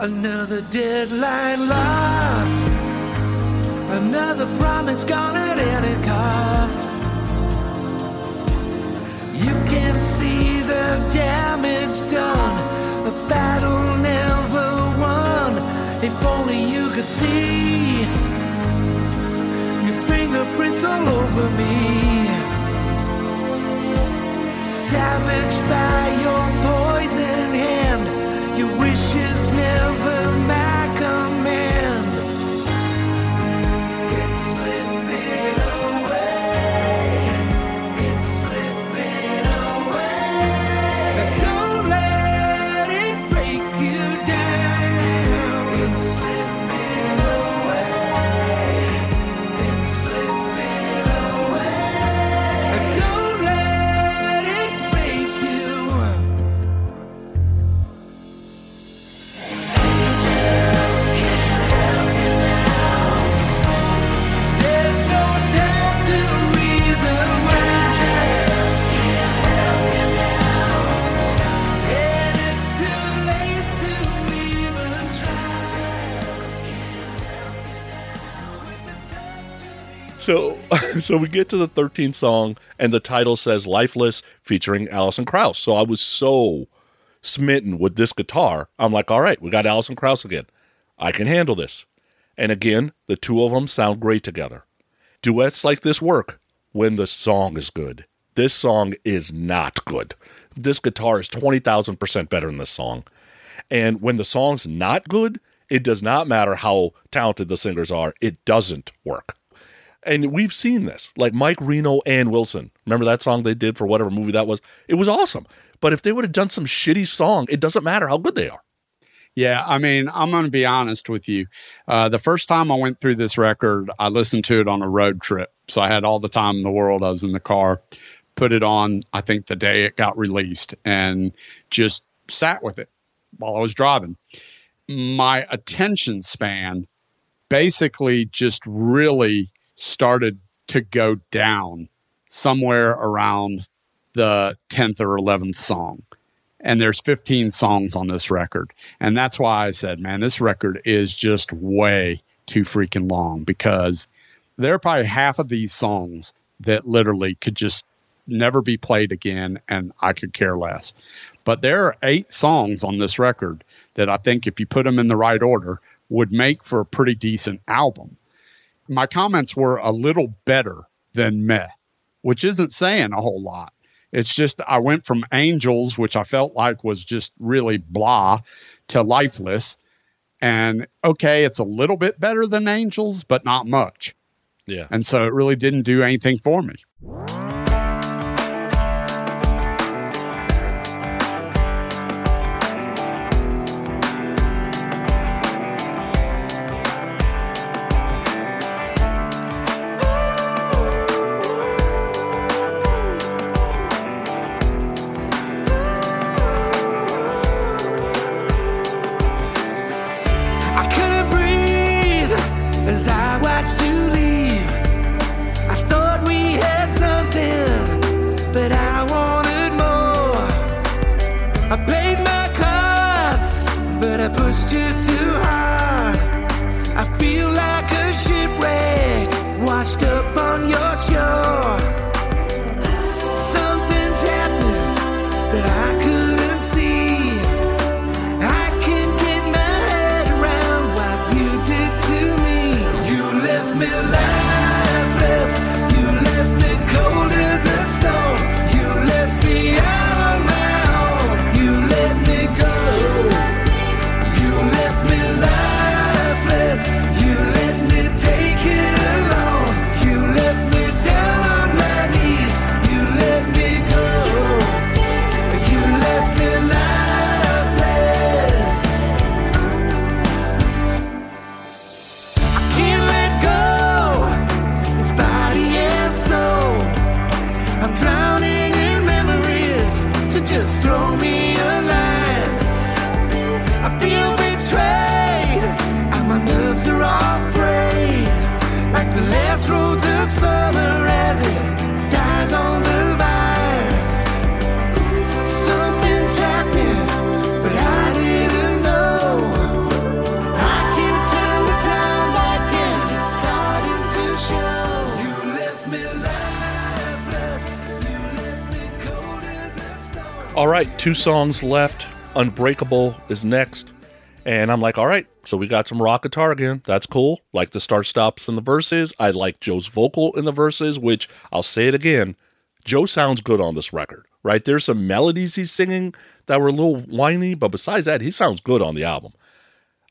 Another deadline lost. Another promise gone at any cost. You can't see the damage done. A battle never won. If only you could see your fingerprints all over me. Savaged by your poison never so we get to the 13th song and the title says lifeless featuring Alison Krauss. So i was so smitten with this guitar i'm like all right we got Alison Krauss again. I can handle this. And again the two of them sound great together. Duets like this work when the song is good. This song is not good. This guitar is 20000% better than this song. And when the song's not good it does not matter how talented the singers are it doesn't work and we've seen this, like Mike Reno and Wilson. Remember that song they did for whatever movie that was? It was awesome. But if they would have done some shitty song, it doesn't matter how good they are. Yeah, I mean, I'm going to be honest with you. Uh, the first time I went through this record, I listened to it on a road trip. So I had all the time in the world. I was in the car, put it on, I think the day it got released, and just sat with it while I was driving. My attention span basically just really started to go down somewhere around the 10th or 11th song. And there's 15 songs on this record. And that's why I said, man, this record is just way too freaking long because there are probably half of these songs that literally could just never be played again and I could care less. But there are eight songs on this record that I think if you put them in the right order would make for a pretty decent album my comments were a little better than meh, which isn't saying a whole lot. It's just I went from Angels, which I felt like was just really blah, to Lifeless. And okay, it's a little bit better than Angels, but not much. Yeah. And so it really didn't do anything for me. All right, two songs left. Unbreakable is next. And I'm like, all right, so we got some rock guitar again. That's cool. Like the start stops in the verses. I like Joe's vocal in the verses, which I'll say it again. Joe sounds good on this record, right? There's some melodies he's singing that were a little whiny, but besides that, he sounds good on the album.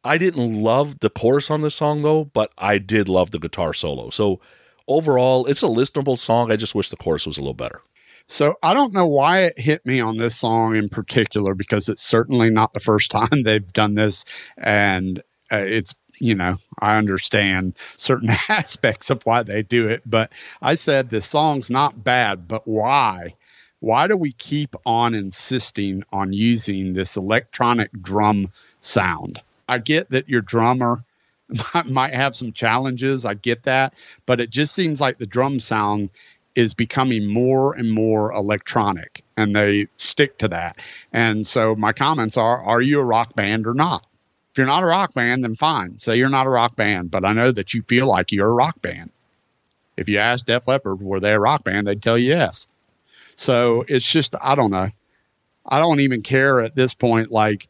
I didn't love the chorus on this song though, but I did love the guitar solo. So overall, it's a listenable song. I just wish the chorus was a little better. So I don't know why it hit me on this song in particular because it's certainly not the first time they've done this, and uh, it's you know I understand certain aspects of why they do it, but I said the song's not bad, but why? Why do we keep on insisting on using this electronic drum sound? I get that your drummer might have some challenges. I get that, but it just seems like the drum sound is becoming more and more electronic and they stick to that. And so my comments are are you a rock band or not? If you're not a rock band, then fine. Say you're not a rock band, but I know that you feel like you're a rock band. If you ask Def Leppard, were they a rock band? They'd tell you yes. So it's just, I don't know. I don't even care at this point. Like,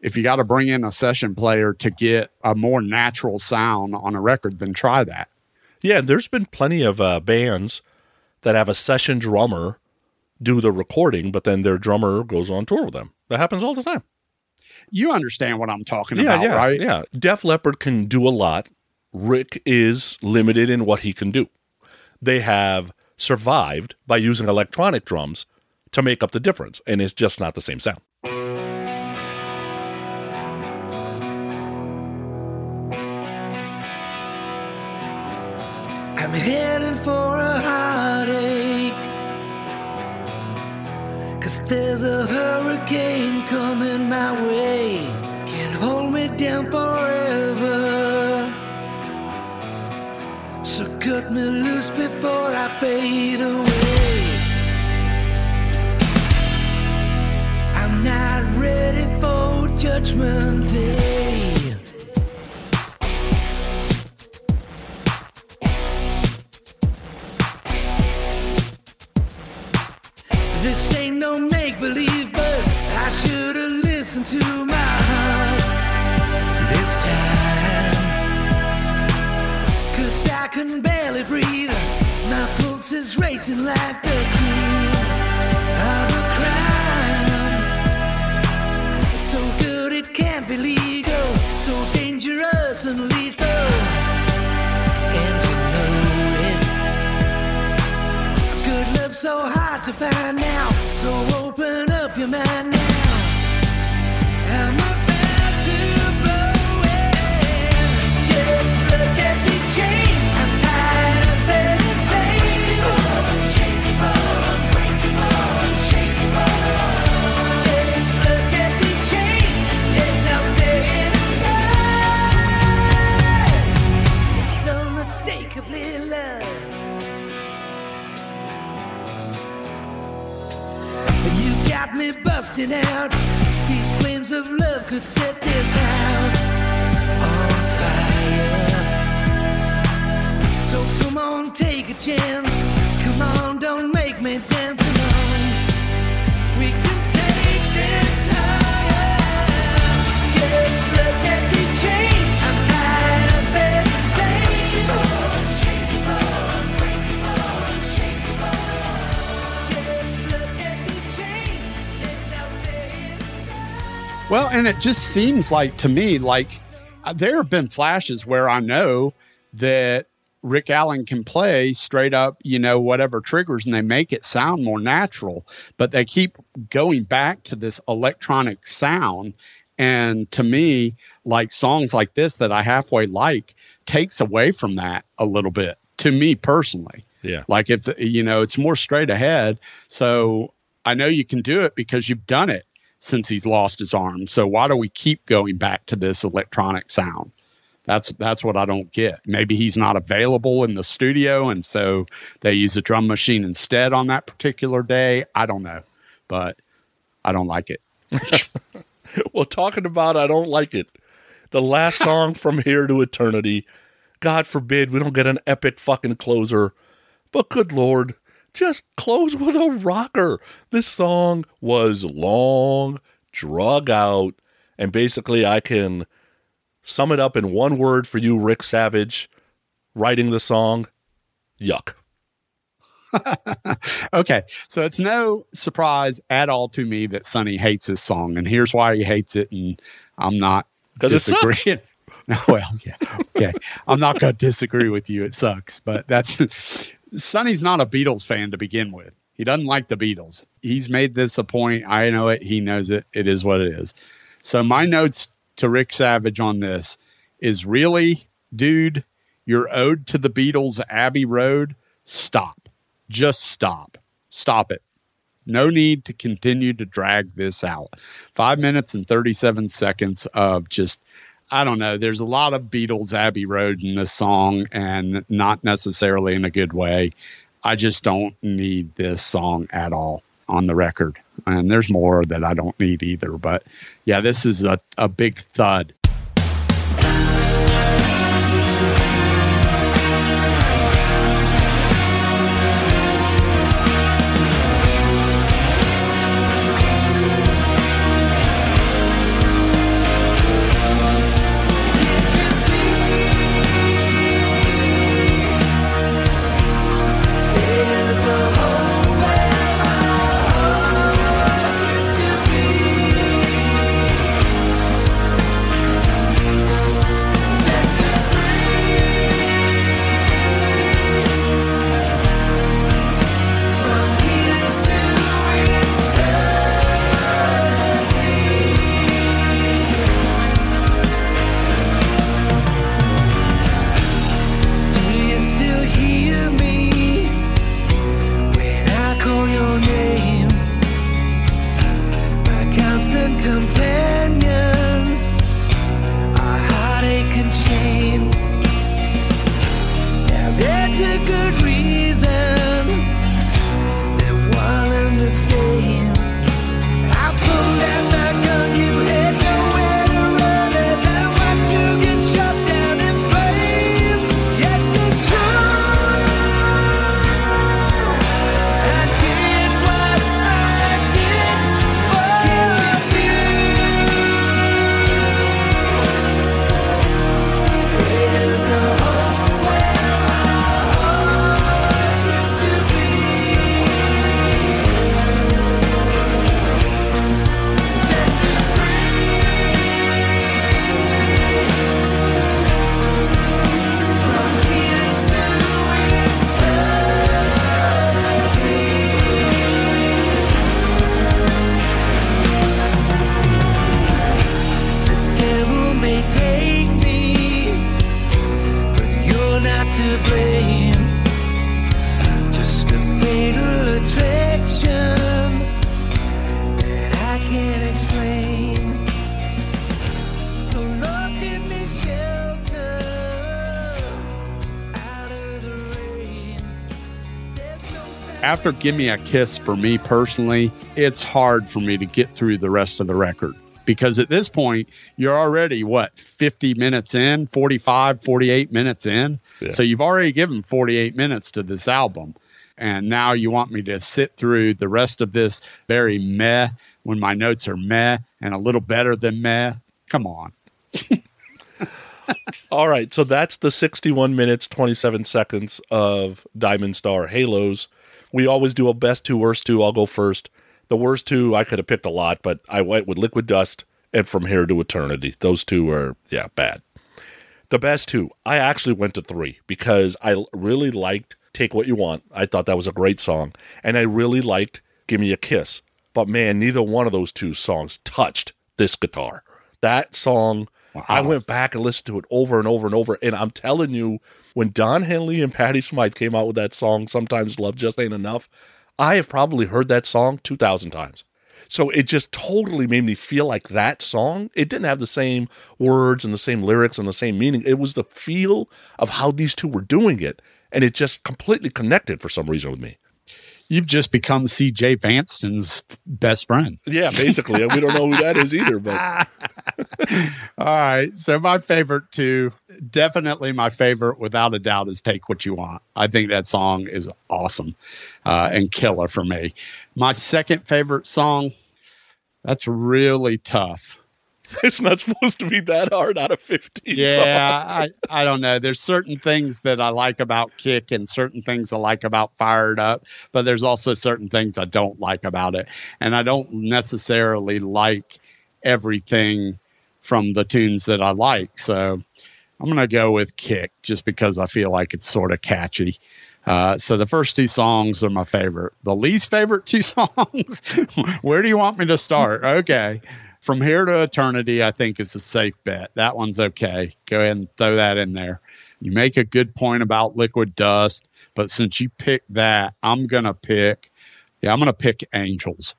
if you got to bring in a session player to get a more natural sound on a record, then try that. Yeah, there's been plenty of uh, bands that have a session drummer do the recording, but then their drummer goes on tour with them. That happens all the time. You understand what I'm talking yeah, about, yeah, right? Yeah. Def Leppard can do a lot. Rick is limited in what he can do. They have survived by using electronic drums to make up the difference, and it's just not the same sound. I'm heading for a heartache. Cause there's a hurricane coming my way. Can't hold me down forever. So cut me loose before I fade away. I'm not ready for judgment day. This ain't no make believe, but I should have listened to my heart this time. Cause I can barely breathe. My pulse is racing like the scene of a crime. So good it can't be legal, so dangerous and lethal. And you know it. Good love so hard to find. So busting out. These flames of love could set this house on fire. So come on, take a chance. Well, and it just seems like to me, like uh, there have been flashes where I know that Rick Allen can play straight up, you know, whatever triggers and they make it sound more natural, but they keep going back to this electronic sound. And to me, like songs like this that I halfway like takes away from that a little bit to me personally. Yeah. Like if, you know, it's more straight ahead. So I know you can do it because you've done it since he's lost his arm. So why do we keep going back to this electronic sound? That's that's what I don't get. Maybe he's not available in the studio, and so they use a drum machine instead on that particular day. I don't know, but I don't like it. well, talking about I don't like it. The last song from here to eternity. God forbid we don't get an epic fucking closer. But good lord, just close with a rocker. This song was long, drug out, and basically I can sum it up in one word for you, Rick Savage, writing the song. Yuck. okay, so it's no surprise at all to me that Sonny hates this song, and here's why he hates it, and I'm not 'Cause it sucks. No, well, yeah, okay. I'm not going to disagree with you. It sucks, but that's Sonny's not a Beatles fan to begin with. He doesn't like the Beatles. He's made this a point. I know it. He knows it. It is what it is. So my notes to Rick Savage on this is really, dude, your ode to the Beatles, Abbey Road. Stop. Just stop. Stop it. No need to continue to drag this out. Five minutes and 37 seconds of just, I don't know. There's a lot of Beatles Abbey Road in this song and not necessarily in a good way. I just don't need this song at all on the record. And there's more that I don't need either. But yeah, this is a, a big thud. After Give Me a Kiss for me personally, it's hard for me to get through the rest of the record because at this point, you're already what, 50 minutes in, 45, 48 minutes in. Yeah. So you've already given 48 minutes to this album. And now you want me to sit through the rest of this very meh when my notes are meh and a little better than meh. Come on. All right, so that's the 61 minutes 27 seconds of Diamond Star Halos. We always do a best two, worst two. I'll go first. The worst two I could have picked a lot, but I went with Liquid Dust and From Here to Eternity. Those two are yeah bad. The best two, I actually went to three because I really liked Take What You Want. I thought that was a great song, and I really liked Give Me a Kiss. But man, neither one of those two songs touched this guitar. That song I went back and listened to it over and over and over. And I'm telling you, when Don Henley and Patty Smyth came out with that song, Sometimes Love Just Ain't Enough, I have probably heard that song 2,000 times. So it just totally made me feel like that song. It didn't have the same words and the same lyrics and the same meaning. It was the feel of how these two were doing it. And it just completely connected for some reason with me. You've just become CJ Vanston's best friend. Yeah, basically. we don't know who that is either, but All right. So my favorite two, definitely my favorite without a doubt is Take What You Want. I think that song is awesome uh, and killer for me. My second favorite song, that's really tough. it's not supposed to be that hard out of 15. Yeah. I, I don't know. There's certain things that I like about Kick and certain things I like about Fired Up, but there's also certain things I don't like about it. And I don't necessarily like everything from the tunes that I like. So I'm going to go with Kick just because I feel like it's sort of catchy. Uh, so the first two songs are my favorite. The least favorite two songs, where do you want me to start? Okay. From here to eternity, I think is a safe bet. That one's okay. Go ahead and throw that in there. You make a good point about liquid dust, but since you picked that, I'm gonna pick. Yeah, I'm gonna pick Angels.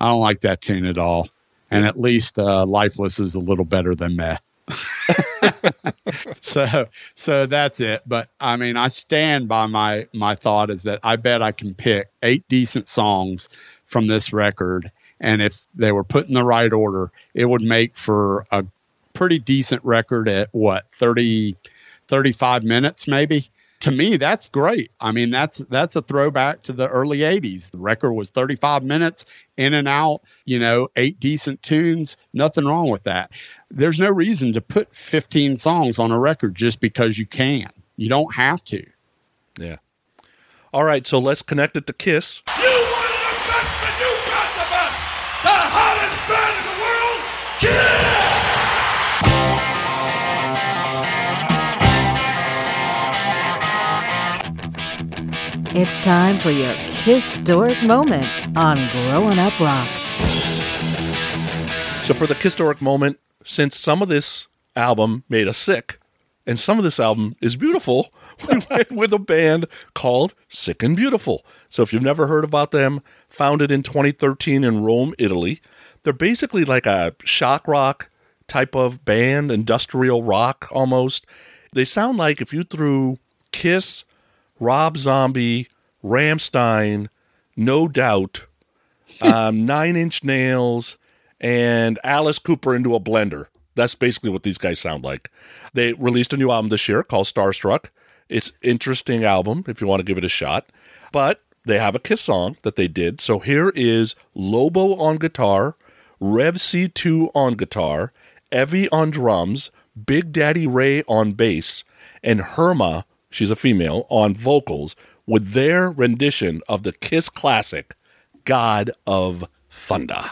I don't like that tune at all, and at least uh, Lifeless is a little better than Meh. so so that's it but i mean i stand by my my thought is that i bet i can pick eight decent songs from this record and if they were put in the right order it would make for a pretty decent record at what 30 35 minutes maybe? To me that's great. I mean that's that's a throwback to the early 80s the record was 35 minutes in and out you know eight decent tunes nothing wrong with that. There's no reason to put 15 songs on a record just because you can. You don't have to. Yeah. All right, so let's connect it to Kiss. You wanted the best, It's time for your historic moment on Growin' Up Rock. So for the historic moment, since some of this album made us sick, and some of this album is beautiful, we went with a band called Sick and Beautiful. So if you've never heard about them, founded in 2013 in Rome, Italy, they're basically like a shock rock type of band, industrial rock almost. They sound like if you threw Kiss, Rob Zombie, Rammstein, No Doubt, um, Nine Inch Nails, and Alice Cooper into a blender. That's basically what these guys sound like. They released a new album this year called Starstruck. It's interesting album if you want to give it a shot. But they have a Kiss song that they did. So here is Lobo on guitar, Rev C2 on guitar, Evie on drums, Big Daddy Ray on bass, and Herma, she's a female, on vocals with their rendition of the Kiss classic, God of Thunder.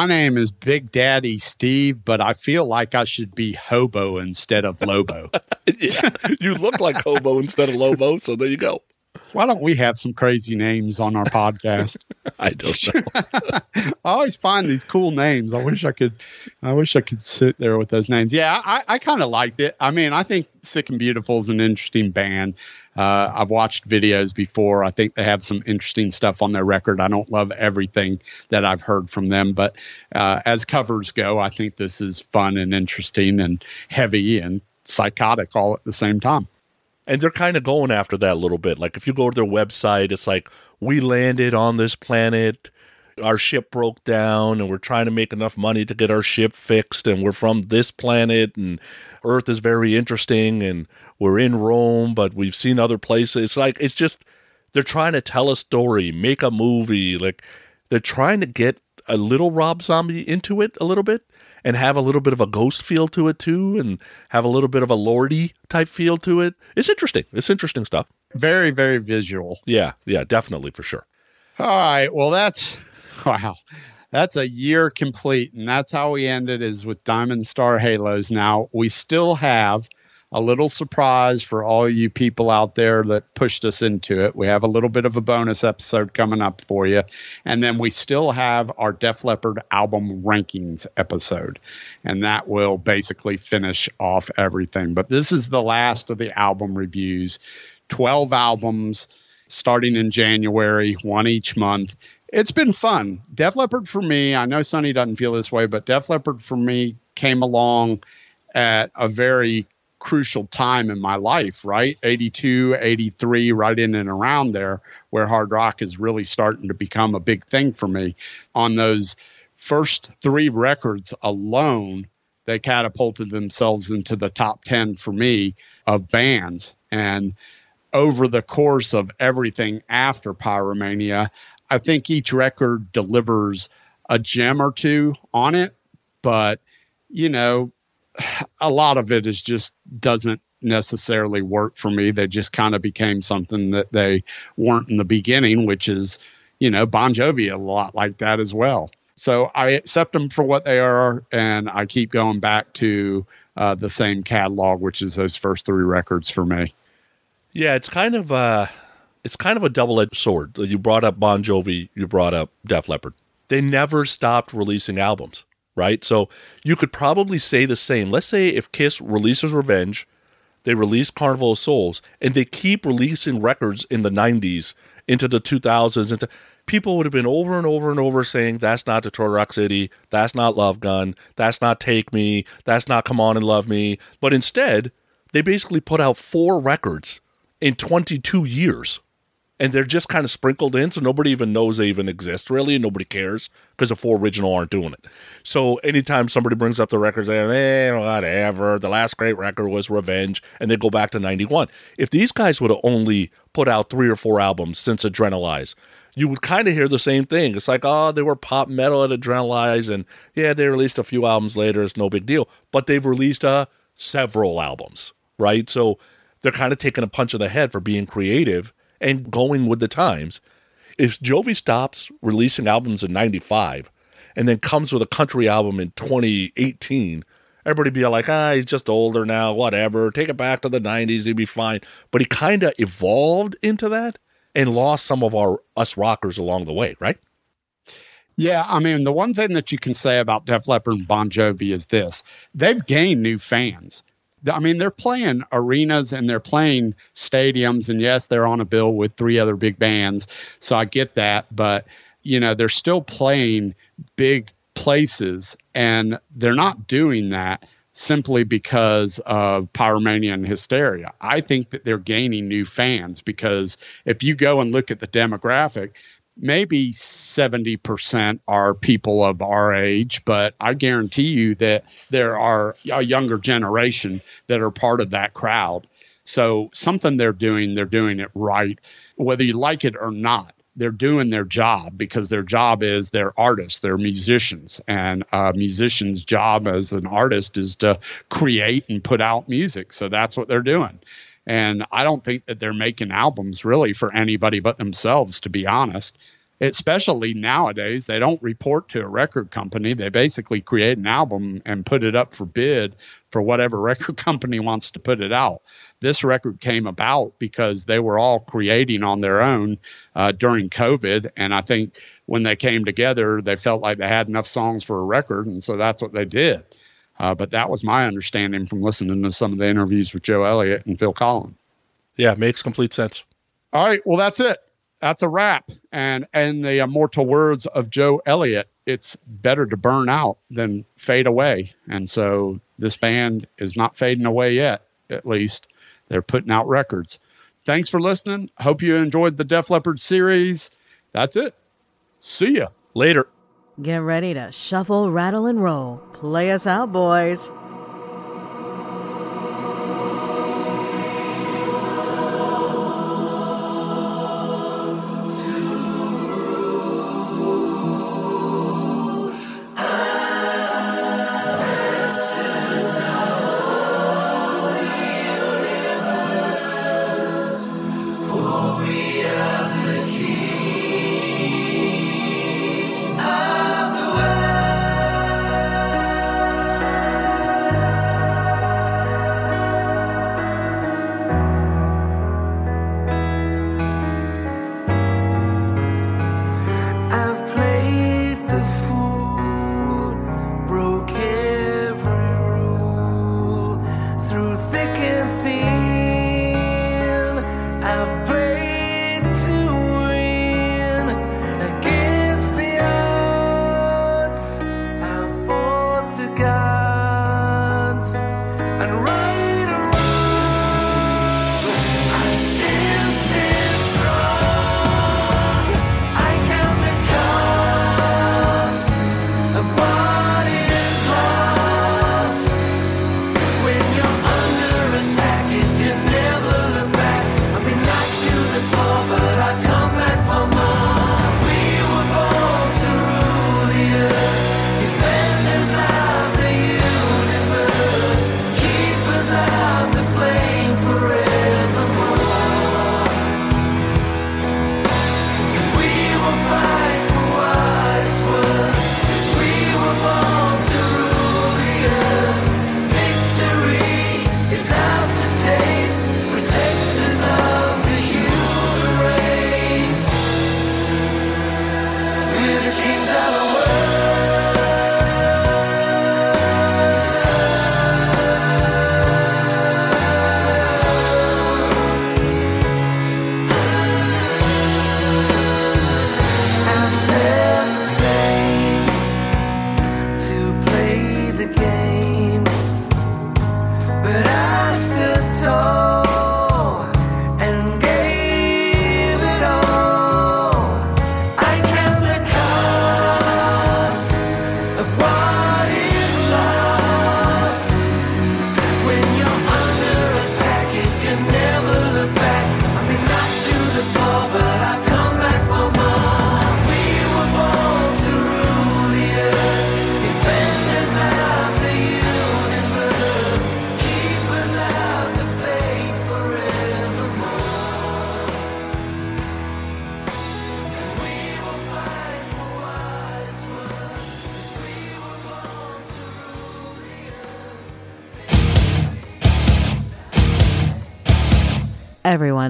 My name is Big Daddy Steve, but I feel like I should be Hobo instead of Lobo. yeah, you look like Hobo instead of Lobo, so there you go. Why don't we have some crazy names on our podcast? I don't know. I always find these cool names. I wish I could. I wish I could sit there with those names. Yeah, I, I kind of liked it. I mean, I think Sick and Beautiful is an interesting band. Uh, I've watched videos before. I think they have some interesting stuff on their record. I don't love everything that I've heard from them, but uh, as covers go, I think this is fun and interesting and heavy and psychotic all at the same time. And they're kind of going after that a little bit. Like if you go to their website, it's like we landed on this planet, our ship broke down, and we're trying to make enough money to get our ship fixed, and we're from this planet, and Earth is very interesting, and we're in Rome, but we've seen other places. It's like it's just they're trying to tell a story, make a movie, like they're trying to get a little Rob Zombie into it a little bit and have a little bit of a ghost feel to it too, and have a little bit of a Lordi type feel to it. It's interesting. It's interesting stuff. Very, very visual. Yeah, yeah, definitely for sure. All right. Well, that's wow. That's a year complete, and that's how we ended is with Diamond Star Halos. Now we still have a little surprise for all you people out there that pushed us into it. We have a little bit of a bonus episode coming up for you. And then we still have our Def Leppard album rankings episode. And that will basically finish off everything. But this is the last of the album reviews 12 albums starting in January, one each month. It's been fun. Def Leppard for me, I know Sonny doesn't feel this way, but Def Leppard for me came along at a very crucial time in my life, right? 82, 83, right in and around there, where hard rock is really starting to become a big thing for me. On those first three records alone, they catapulted themselves into the top 10 for me of bands. And over the course of everything after Pyromania, I think each record delivers a gem or two on it, but you know, a lot of it is just doesn't necessarily work for me. They just kind of became something that they weren't in the beginning, which is, you know, Bon Jovi a lot like that as well. So I accept them for what they are, and I keep going back to uh, the same catalog, which is those first three records for me. Yeah, it's kind of uh it's kind of a double-edged sword. You brought up Bon Jovi, you brought up Def Leppard. They never stopped releasing albums right? So you could probably say the same. Let's say if Kiss releases Revenge, they release Carnival of Souls, and they keep releasing records in the 90s into the 2000s. Into, people would have been over and over and over saying, that's not Detroit Rock City, that's not Love Gun, that's not Take Me, that's not Come On and Love Me. But instead, they basically put out four records in 22 years and they're just kind of sprinkled in, so nobody even knows they even exist really, and nobody cares because the four original aren't doing it. So anytime somebody brings up the records, they're eh, whatever. The last great record was Revenge, and they go back to '91. If these guys would have only put out three or four albums since Adrenalize, you would kind of hear the same thing. It's like, oh, they were pop metal at Adrenalize, and yeah, they released a few albums later. It's no big deal, but they've released uh, several albums, right? So they're kind of taking a punch in the head for being creative and going with the times. If Jovi stops releasing albums in 95 and then comes with a country album in 2018, everybody be like, ah, he's just older now, whatever. Take it back to the 90s, he'd be fine. But he kind of evolved into that and lost some of our us rockers along the way, right? Yeah, I mean, the one thing that you can say about Def Leppard and Bon Jovi is this: they've gained new fans. I mean, they're playing arenas and they're playing stadiums, and yes, they're on a bill with three other big bands, so I get that. But you know, they're still playing big places, and they're not doing that simply because of pyromania and hysteria. I think that they're gaining new fans because if you go and look at the demographic, maybe 70% are people of our age, but I guarantee you that there are a younger generation that are part of that crowd. So something they're doing, they're doing it right, whether you like it or not. They're doing their job because their job is they're artists, they're musicians, and a musician's job as an artist is to create and put out music. So that's what they're doing. And I don't think that they're making albums really for anybody but themselves, to be honest. especially nowadays, they don't report to a record company. They basically create an album and put it up for bid for whatever record company wants to put it out. This record came about because they were all creating on their own uh, during COVID. And I think when they came together, they felt like they had enough songs for a record. And so that's what they did. Uh, but that was my understanding from listening to some of the interviews with Joe Elliott and Phil Collen. Yeah, makes complete sense. All right, well that's it. That's a wrap. And and the immortal words of Joe Elliott, it's better to burn out than fade away. And so this band is not fading away yet, at least. They're putting out records. Thanks for listening. Hope you enjoyed the Def Leppard series. That's it. See ya. Later. Get ready to shuffle, rattle, and roll. Play us out, boys.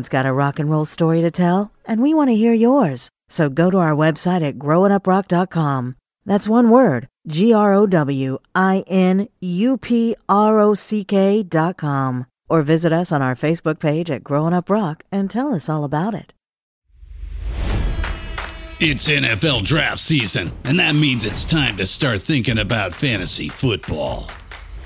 Everyone's got a rock and roll story to tell, and we want to hear yours. So go to our website at growinuprock.com. That's one word G R O W I N U P R O C K dot com. Or visit us on our Facebook page at Growin' Up Rock and tell us all about it. It's NFL draft season, and that means it's time to start thinking about fantasy football.